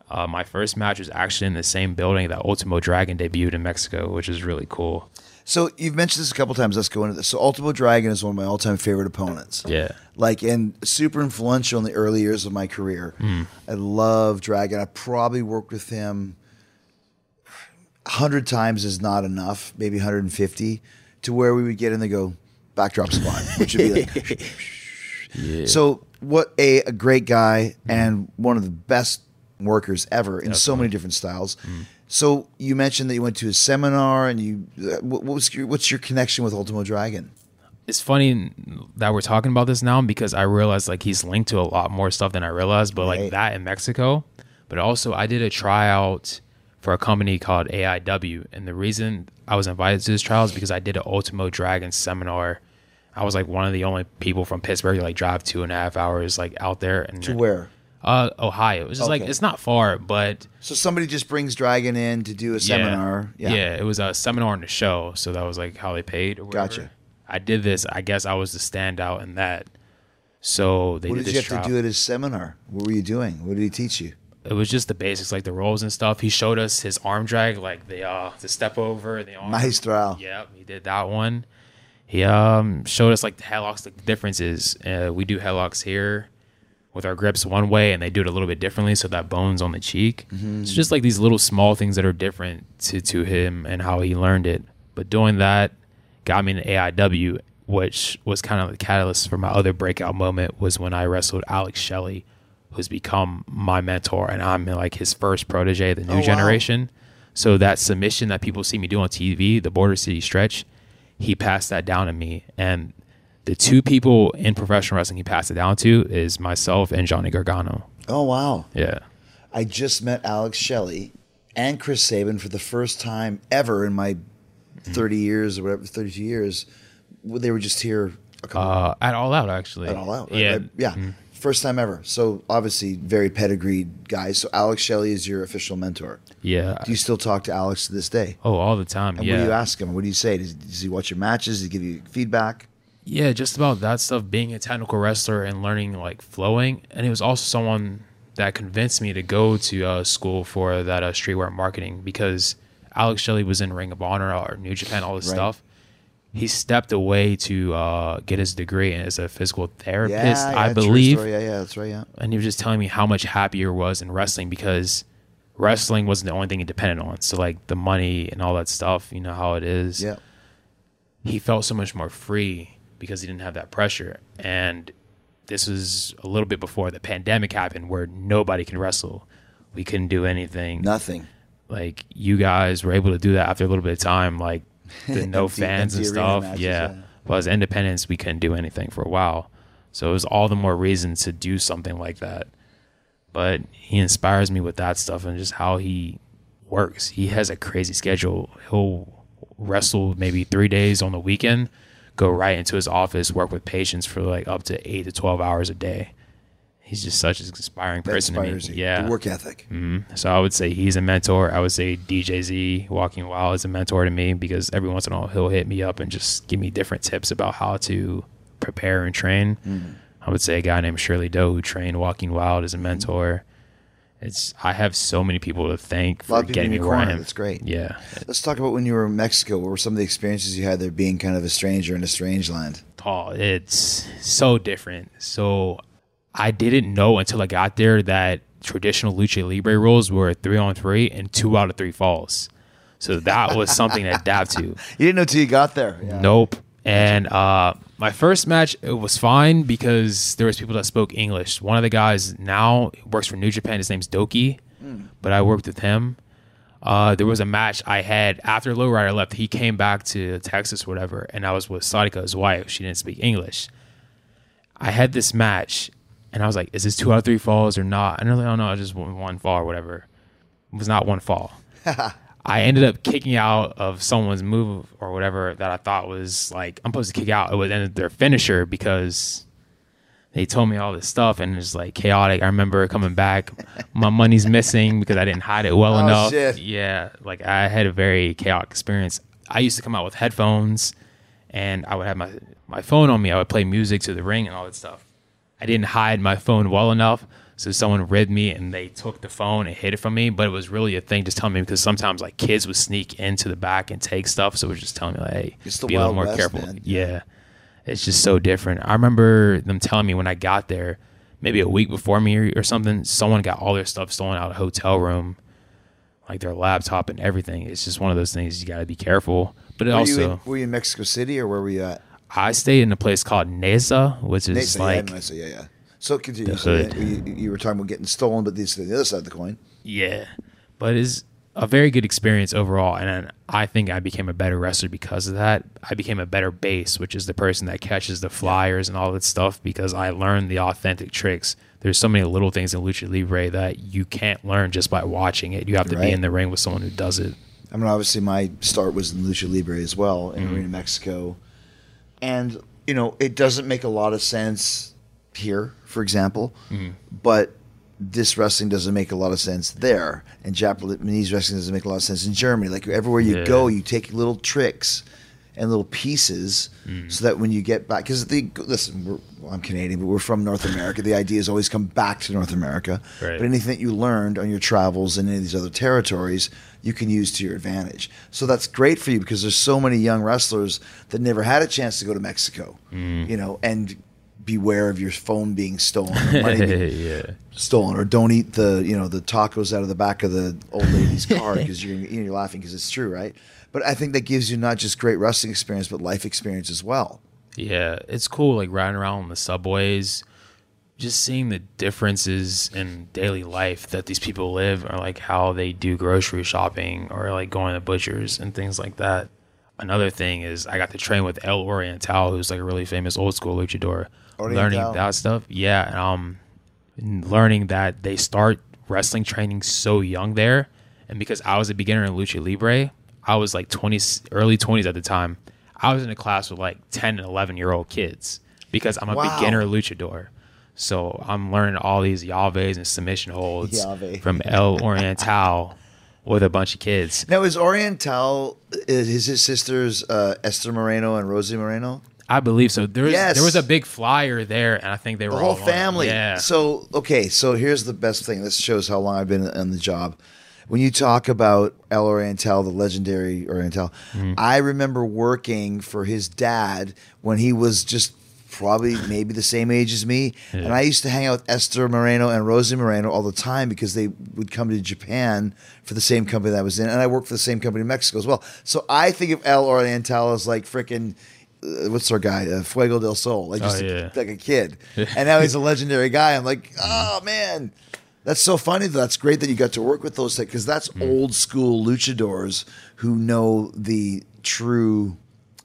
Uh, my first match was actually in the same building that Ultimo Dragon debuted in Mexico, which is really cool.
So you've mentioned this a couple times. Let's go into this. So Ultimo Dragon is one of my all-time favorite opponents.
Yeah.
Like and super influential in the early years of my career.
Hmm.
I love Dragon. I probably worked with him hundred times is not enough, maybe 150, to where we would get in the go backdrop spot, which would be like. <laughs> So what a, a great guy and one of the best workers ever in so many different styles. So you mentioned that you went to a seminar and you uh, what, what was your, what's your connection with Ultimo Dragon?
it's funny that we're talking about this now because I realized like he's linked to a lot more stuff than I realized. But
Right.
like that in Mexico, but also I did a tryout for a company called AIW, and the reason I was invited to this trial is because I did an Ultimo Dragon seminar. I was like one of the only people from Pittsburgh to like drive two and a half hours like out there and
To where?
uh Ohio. It's just like it's not far, but
So somebody just brings Dragon in to do a seminar.
yeah. yeah, it was a seminar and a show, so that was like how they paid. Or.
Gotcha.
I did this. I guess I was the standout in that. So they
What
did it.
What did
this
you have to do at his seminar? What were you doing? What did he teach you?
It was just the basics, like the rolls and stuff. He showed us his arm drag, like the uh the step over, the arm.
Maestral.
Yep, he did that one. He um showed us like the headlocks, like the differences. Uh, we do headlocks here with our grips one way, and they do it a little bit differently, so that bone's on the cheek. It's just like these little small things that are different to to him and how he learned it. But doing that got me into AIW, which was kind of the catalyst for my other breakout moment. Was when I wrestled Alex Shelley, who's become my mentor, and I'm like his first protege, the new
wow.
generation. So that submission that people see me do on TV, the Border City Stretch, he passed that down to me. And the two people in professional wrestling he passed it down to is myself and Johnny Gargano.
Oh wow!
Yeah.
I just met Alex Shelley and Chris Sabin for the first time ever in my
Mm-hmm.
30 years or whatever, 32 years. They were just here
Uh, at All Out, actually.
at all out. Right?
Yeah.
Right? Yeah. First time ever. So obviously very pedigreed guys. So Alex Shelley is your official mentor.
Yeah.
Do you still talk to Alex to this day?
oh, all the time.
And
yeah.
what do you ask him? What do you say? Does, does he watch your matches? Does he give you feedback?
Yeah, just about that stuff, being a technical wrestler and learning like flowing. And it was also someone that convinced me to go to uh, school for that uh, streetwear marketing because Alex Shelley was in Ring of Honor or New Japan, all this
Right.
stuff. He stepped away to uh, get his degree as a physical therapist,
Yeah, yeah,
I believe.
Yeah, yeah, that's right. Yeah.
and he was just telling me how much happier he was in wrestling because wrestling wasn't the only thing he depended on. So like the money and all that stuff, you know how it is.
Yeah.
He felt so much more free because he didn't have that pressure. And this was a little bit before the pandemic happened where nobody can wrestle. We couldn't do anything.
Nothing.
Like you guys were able to do that after a little bit of time, like <laughs> the <laughs> no
Empty-
fans and
empty
stuff.
matches,
yeah.
yeah.
But as independents, we couldn't do anything for a while. So it was all the more reason to do something like that. But he inspires me with that stuff and just how he works. He has a crazy schedule. He'll wrestle maybe three days on the weekend, go right into his office, work with patients for like up to eight to 12 hours a day. He's just such an inspiring person
inspires you.
Yeah.
The work ethic.
So I would say he's a mentor. I would say DJZ Joaquin Wilde is a mentor to me because every once in a while he'll hit me up and just give me different tips about how to prepare and train.
Mm-hmm.
I would say a guy named Shirley Doe who trained Joaquin Wilde is a mentor. It's I have so many people to thank for
lot of people
getting me where I am.
That's great.
Yeah.
Let's talk about when you were in Mexico. What were some of the experiences you had there being kind of a stranger in a strange land?
Oh, it's so different. So I didn't know until I got there that traditional lucha libre rules were three on three and two out of three falls. So that was something to adapt to. <laughs>
You didn't know till you got there. Yeah.
Nope. And uh, my first match it was fine because there was people that spoke English. One of the guys now works for New Japan. His name's Doki, but I worked with him. Uh, there was a match I had after Lowrider left. He came back to Texas, whatever, and I was with Sadika, his wife. She didn't speak English. I had this match, and I was like, "Is this two out of three falls or not?" And they're like, "Oh no, I just one one fall or whatever." It was not one fall. <laughs> I ended up kicking out of someone's move or whatever that I thought was like I'm supposed to kick out. It was ended their finisher because they told me all this stuff and it's like chaotic. I remember coming back, <laughs> my money's missing because I didn't hide it well
Oh,
enough.
shit.
Yeah, like I had a very chaotic experience. I used to come out with headphones and I would have my my phone on me. I would play music to the ring and all that stuff. I didn't hide my phone well enough, so someone rigged me and they took the phone and hid it from me. But it was really a thing just telling me because sometimes like kids would sneak into the back and take stuff, so it was just telling me like, hey,
It's
be a little more
West,
careful.
man.
Yeah, it's just so different. I remember them telling me when I got there, maybe a week before me or, something, someone got all their stuff stolen out of a hotel room, like their laptop and everything. It's just one of those things you got to be careful. But it
Were,
also,
you in, were you in Mexico City or where were you at?
I stayed in a place called Neza, which is
Nesa,
like
yeah, Nesa, yeah, yeah. So continue. So you, you were talking about getting stolen, but this is the other side of the coin.
Yeah, but it's a very good experience overall, and I think I became a better wrestler because of that. I became a better base, which is the person that catches the flyers and all that stuff, because I learned the authentic tricks. There's so many little things in lucha libre that you can't learn just by watching it. You have to
Right.
be in the ring with someone who does it.
I mean, obviously, my start was in Lucha Libre as well in
Mm-hmm.
Arena Mexico, and you know, it doesn't make a lot of sense here, for example,
Mm-hmm.
but this wrestling doesn't make a lot of sense there, and Japanese wrestling doesn't make a lot of sense in Germany. Like everywhere you
Yeah.
go, you take little tricks, and little pieces mm. so that when you get back, because the listen, we're, well, I'm Canadian, but we're from North America. The idea is always come back to North America.
Right.
But anything that you learned on your travels in any of these other territories, you can use to your advantage. So that's great for you because there's so many young wrestlers that never had a chance to go to Mexico, mm. you know, and beware of your phone being stolen, <laughs> being
yeah.
stolen, or don't eat the you know the tacos out of the back of the old lady's car <laughs> because you're you know, you're laughing because it's true, right? But I think that gives you not just great wrestling experience, but life experience as well.
Yeah, it's cool like riding around on the subways, just seeing the differences in daily life that these people live or like how they do grocery shopping or like going to butchers and things like that. Another thing is I got to train with El Oriental, who's like a really famous old school luchador.
Oriental.
Learning that stuff. Yeah, and, um learning that they start wrestling training so young there and because I was a beginner in lucha libre, I was like 20 early 20s at the time. I was in a class with like 10 and 11 year old kids because I'm a
Wow.
beginner luchador. So I'm learning all these llaves and submission holds
Llave.
from El Oriental with a bunch of kids.
Now is Oriental is his, sisters uh, Esther Moreno and Rossy Moreno?
I believe so. There was
Yes.
there was a big flyer there, and I think they were
The whole
all
family.
Yeah.
So okay, so here's the best thing. This shows how long I've been on the job. When you talk about El Oriental, the legendary Oriental,
Mm-hmm.
I remember working for his dad when he was just probably maybe the same age as me, and I used to hang out with Esther Moreno and Rossy Moreno all the time because they would come to Japan for the same company that I was in, and I worked for the same company in Mexico as well. So I think of El Oriental as like freaking. Uh, what's our guy? Uh, Fuego del Sol. Like just
Oh,
a- like a kid. and now he's a <laughs> legendary guy. I'm like, oh man, that's so funny. That's great that you got to work with those because that's
Mm.
old school luchadors who know the true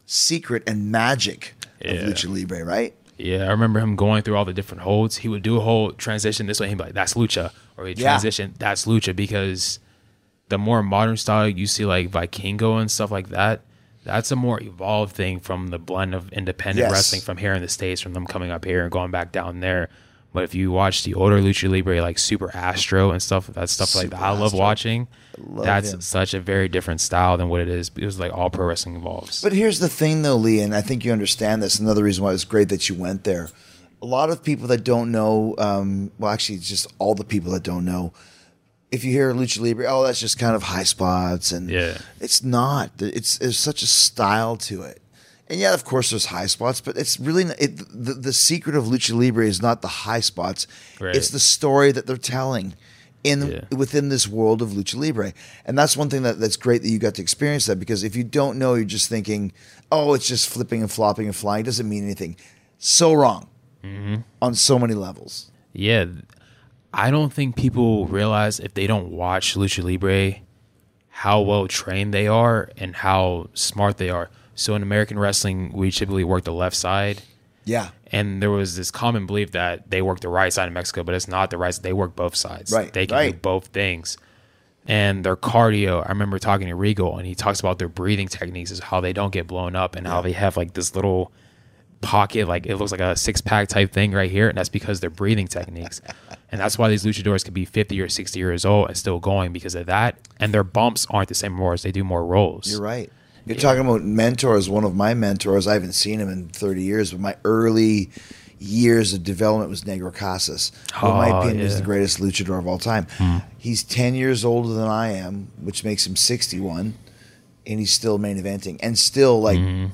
secret and magic
Yeah.
of lucha libre, right?
Yeah, I remember him going through all the different holds. He would do a whole transition this way. He'd be like, "That's lucha," or he'd
Yeah.
transition, "That's lucha," because the more modern style you see, like Vikingo and stuff like that, that's a more evolved thing from the blend of independent
Yes.
wrestling from here in the states, from them coming up here and going back down there. But if you watch the older lucha libre, like Super Astro and stuff, that stuff like
Super
that, I love
Astro.
watching.
love
that's
him.
such a very different style than what it is. It was like all pro wrestling involves.
But here's the thing, though, Lee, and I think you understand this. Another reason why it's great that you went there. A lot of people that don't know, um, well, actually, just all the people that don't know. If you hear lucha libre, oh, that's just kind of high spots, and
Yeah.
it's not. It's there's such a style to it, and yeah, of course, there's high spots, but it's really not- it. The, the secret of lucha libre is not the high spots;
Right.
it's the story that they're telling in
Yeah.
within this world of lucha libre and that's one thing that, that's great that you got to experience that because if you don't know you're just thinking oh it's just flipping and flopping and flying it doesn't mean anything so wrong mm-hmm. on so many levels
Yeah, I don't think people realize if they don't watch Lucha Libre how well trained they are and how smart they are. So in American wrestling, we typically work the left side,
yeah
and there was this common belief that they work the right side in Mexico, but it's not the right side. They work both sides.
Right,
They can do both things. And their cardio, I remember talking to Regal, and he talks about their breathing techniques, is how they don't get blown up, and how they have like this little pocket, like it looks like a six pack type thing right here, and that's because their breathing techniques. <laughs> and that's why these luchadors can be 50 or 60 years old and still going because of that. And their bumps aren't the same roars; they do more rolls.
you're right you're talking about mentors one of my mentors i haven't seen him in 30 years but my early years of development was negro casas who in my
Oh,
opinion is the greatest luchador of all time hmm. he's 10 years older than i am which makes him 61 and he's still main eventing and still like hmm.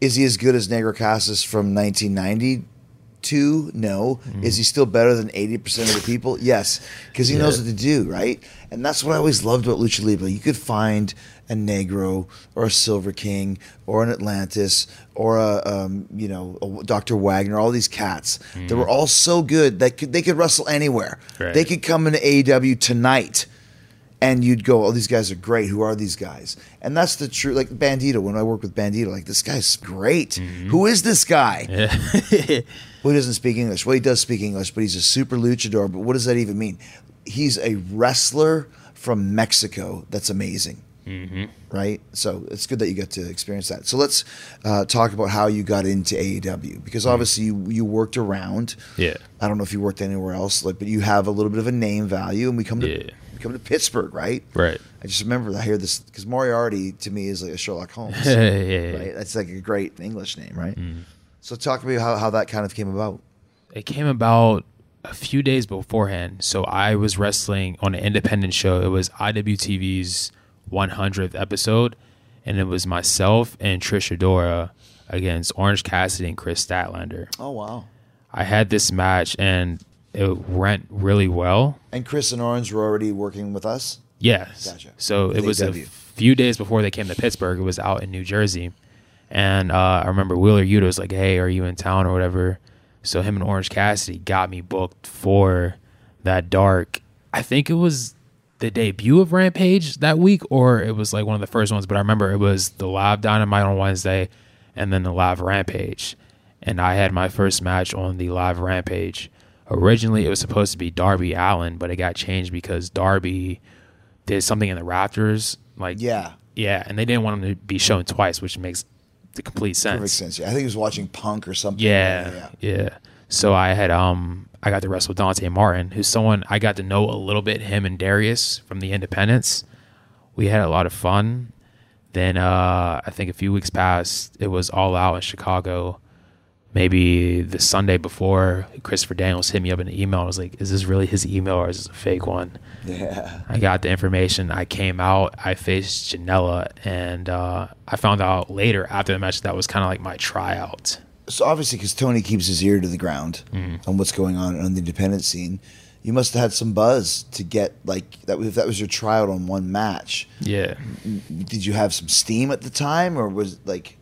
Is he as good as Negro Casas from 1992? No. Hmm. Is he still better than 80% of the people? Yes, because he knows what to do, right? And that's what I always loved about Lucha Libre. You could find a Negro or a Silver King or an Atlantis or a, um, you know, a Dr. Wagner, all these cats. They were all so good that could, they could wrestle anywhere.
Right.
They could come into AEW tonight and you'd go, "Oh, these guys are great. Who are these guys?" And that's the truth. Like Bandito, when I work with Bandito, like this guy's great. Who is this guy? <laughs> Who doesn't speak English? Well, he does speak English, but he's a super luchador. But what does that even mean? He's a wrestler from Mexico. That's amazing. Right, so it's good that you get to experience that. So let's uh, talk about how you got into AEW because obviously you, you worked around.
Yeah.
I don't know if you worked anywhere else, like, but you have a little bit of a name value, and we come to
Yeah.
come to Pittsburgh, right?
Right.
I just remember I hear this because Moriarty to me is like a Sherlock Holmes, <laughs>
yeah, yeah, yeah.
right? That's like a great English name, right?
Mm.
So talk to me how, how that kind of came about.
It came about a few days beforehand. So I was wrestling on an independent show. It was IWTV's 100th episode, and it was myself and Trish Adora against Orange Cassidy and Kris Statlander.
Oh wow!
I had this match, and it went really well.
And Kris and Orange were already working with us.
Yes.
Gotcha.
So
With
it was a few days before they came to Pittsburgh. It was out in New Jersey. And uh, I remember Wheeler Yuta was like, hey, are you in town or whatever? So him and Orange Cassidy got me booked for that dark. I think it was the debut of Rampage that week, or it was like one of the first ones. But I remember it was the live Dynamite on Wednesday and then the live Rampage. And I had my first match on the live Rampage. Originally, it was supposed to be Darby Allin, but it got changed because Darby did something in the Raptors. Like,
Yeah,
yeah, and they didn't want him to be shown twice, which makes the complete sense.
perfect sense. Yeah, I think he was watching Punk or something.
Yeah, yeah. So I had um I got to wrestle Dante Martin, who's someone I got to know a little bit. Him and Darius from the Independents. We had a lot of fun. Then uh I think a few weeks passed. It was all out in Chicago. Maybe the Sunday before, Christopher Daniels hit me up in an email. I was like, "Is this really his email or is this a fake one?"
yeah.
I got the information. I came out. I faced Janela, and uh, I found out later after the match that was kind of like my tryout.
So obviously, because Tony keeps his ear to the ground
Mm-hmm.
on what's going on on the independent scene, you must have had some buzz to get like that. If that was your tryout on one match,
Yeah,
did you have some steam at the time, or was like?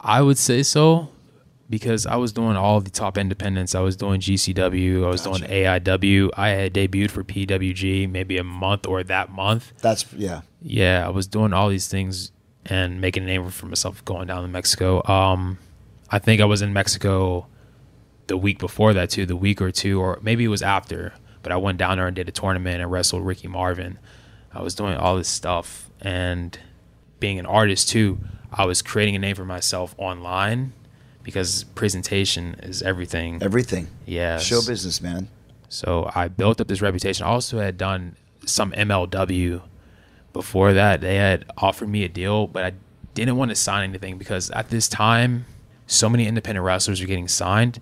I would say so because I was doing all the top independents. I was doing GCW. I was doing AIW. I had debuted for PWG maybe a month or that month.
That's yeah.
Yeah, I was doing all these things and making a name for myself going down to Mexico. Um, I think I was in Mexico the week before that too, the week or two, or maybe it was after. But I went down there and did a tournament and wrestled Ricky Marvin. I was doing all this stuff and being an artist too. I was creating a name for myself online because presentation is everything.
Everything.
Yeah.
Show business, man.
So I built up this reputation. I also had done some MLW before that. They had offered me a deal, but I didn't want to sign anything because at this time, so many independent wrestlers are getting signed.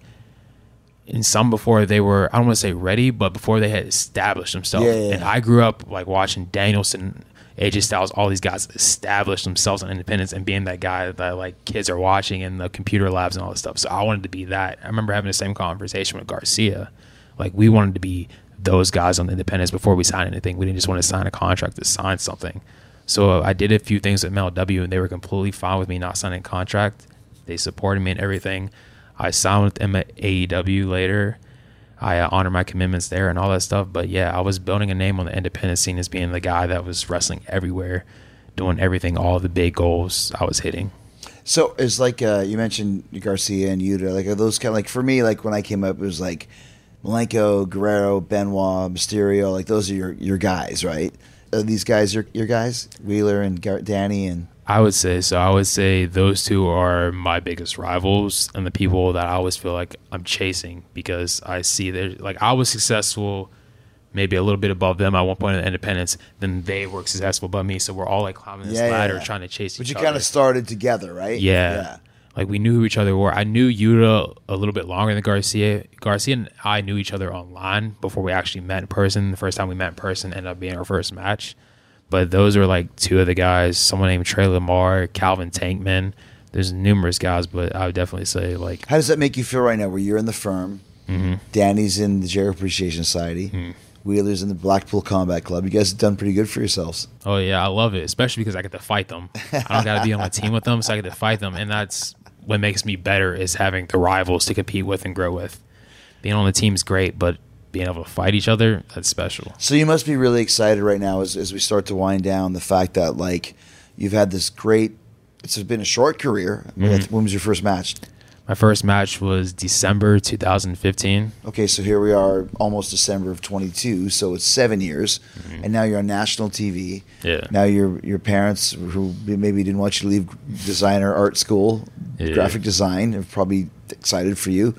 And some before they were, I don't want to say ready, but before they had established themselves.
Yeah, yeah,
And. I grew up like watching Danielson, AJ Styles, all these guys establish themselves on independence and being that guy that like kids are watching in the computer labs and all this stuff. So I wanted to be that. I remember having the same conversation with Garcia. Like we wanted to be those guys on the independence before we signed anything. We didn't just want to sign a contract to sign something. So I did a few things with MLW and they were completely fine with me not signing a contract. They supported me and everything. I signed with them at AEW later. I uh, honor my commitments there and all that stuff. But yeah, I was building a name on the independent scene as being the guy that was wrestling everywhere, doing everything, all the big goals I was hitting.
So it's like uh, you mentioned Garcia and Yuta. Like are those kind of like for me, like when I came up, it was like Malenko, Guerrero, Benoit, Mysterio. Like those are your your guys, right? Are these guys your your guys? Wheeler and Gar- Danny and
I would say so. I would say those two are my biggest rivals and the people that I always feel like I'm chasing because I see they're like I was successful, maybe a little bit above them at one point in Independence. Then they were successful above me, so we're all like climbing this
Yeah, yeah,
ladder,
yeah.
trying to chase
but
each
you kind of started together, right?
Yeah. Like we knew who each other were. I knew Yuta a little bit longer than Garcia. Garcia and I knew each other online before we actually met in person. The first time we met in person ended up being our first match. But those are like two of the guys. Someone named Tre Lamar, Calvin Tankman. There's numerous guys, but I would definitely say like
How does that make you feel right now? Where you're in the firm,
Mm-hmm.
Danny's in the Jericho Appreciation Society, Wheeler's in the Blackpool Combat Club. You guys have done pretty good for yourselves.
Oh yeah, I love it, especially because I get to fight them. I don't got to be on a team with them, so I get to fight them, and that's what makes me better is having the rivals to compete with and grow with. Being on the team is great, but being able to fight each other, that's special.
So you must be really excited right now as, as we start to wind down the fact that like you've had this great. It's been a short career.
Mm-hmm.
When was your first match?
My first match was December 2015.
Okay, so here we are, almost December of 22. So it's seven years, and now you're on national TV.
Mm-hmm. Yeah.
Now your your parents, who maybe didn't want you to leave designer art school,
Yeah.
graphic design, have probably excited for you.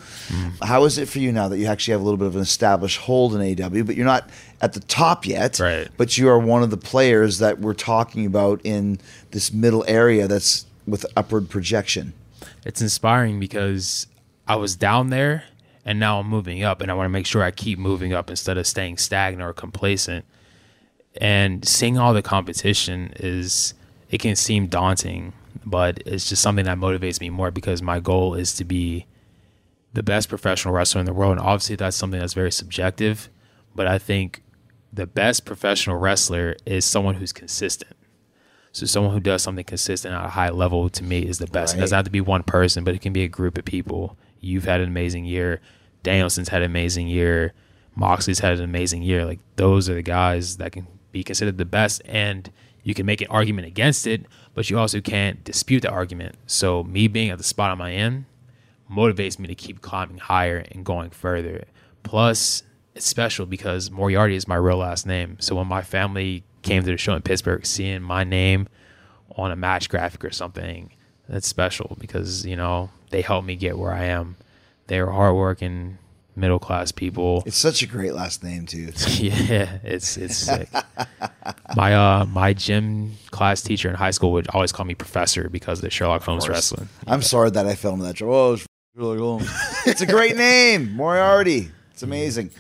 How is it for you now that you actually have a little bit of an established hold in AEW, but you're not at the top yet?
Right.
But you are one of the players that we're talking about in this middle area that's with upward projection.
it's inspiring because I was down there and now I'm moving up and I want to make sure I keep moving up instead of staying stagnant or complacent. And seeing all the competition is it can seem daunting, but it's just something that motivates me more because my goal is to be the best professional wrestler in the world. And obviously that's something that's very subjective, but I think the best professional wrestler is someone who's consistent. So someone who does something consistent at a high level to me is the best. It doesn't have to be one person, but it can be a group of people. You've had an amazing year. Danielson's had an amazing year. Moxley's had an amazing year. Like those are the guys that can be considered the best, and you can make an argument against it, but you also can't dispute the argument. So me being at the spot I'm in motivates me to keep climbing higher and going further. Plus, it's special because Moriarty is my real last name. So when my family came to the show in Pittsburgh, seeing my name on a match graphic or something, that's special because, you know, they helped me get where I am. They were hardworking, middle class people.
It's such a great last name too. <laughs>
yeah, it's it's sick. my uh my gym class teacher in high school would always call me professor because of the Sherlock Holmes wrestling.
I'm sorry that I fell into that. trap. Oh, it's really cool. it's a great name, Moriarty. It's amazing.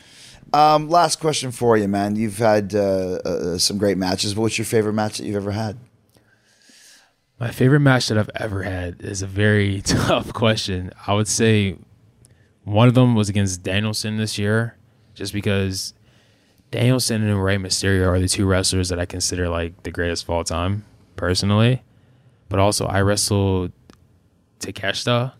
Um, last question for you, man. You've had uh, uh, some great matches. But what's your favorite match that you've ever had?
My favorite match that I've ever had is a very <laughs> tough question. I would say one of them was against Danielson this year, just because Danielson and Rey Mysterio are the two wrestlers that I consider like the greatest of all time, personally. But also, I wrestled Takeshita,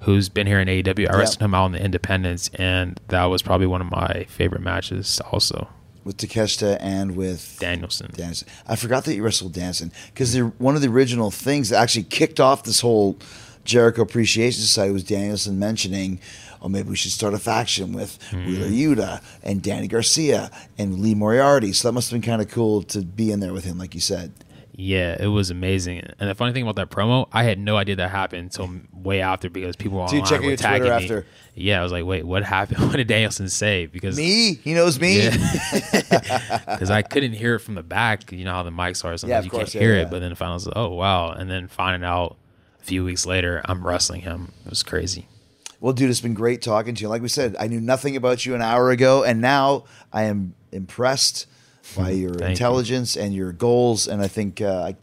who's been here in AEW. I wrestled him out in the Independence, and that was probably one of my favorite matches. Also,
With Takeshita and with
Danielson.
Danielson. I forgot that you wrestled Danielson because one of the original things that actually kicked off this whole Jericho Appreciation Society was Danielson mentioning, oh, maybe we should start a faction with hmm. Wheeler Yuta and Danny Garcia and Lee Moriarty. So that must have been kind of cool to be in there with him, like you said.
Yeah, it was amazing. And the funny thing about that promo, I had no idea that happened until way after because people
So you
online
check
were tagging
Twitter
me.
after?
Yeah, I was like, wait, what happened? <laughs> What did Danielson say? Because
Me? He knows me?
because <laughs> I couldn't hear it from the back. You know how the mics are. Sometimes
Yeah,
you
course,
can't
yeah,
hear
yeah.
it. But then finally, I was like, oh wow. And then finding out a few weeks later, I'm wrestling him. It was crazy.
Well, dude, it's been great talking to you. Like we said, I knew nothing about you an hour ago, and now I am impressed by your
Thank you.
intelligence and your goals. And I think uh, I,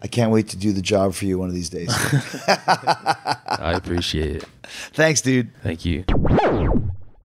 I can't wait to do the job for you one of these days. <laughs>
I appreciate it.
Thanks, dude.
Thank you.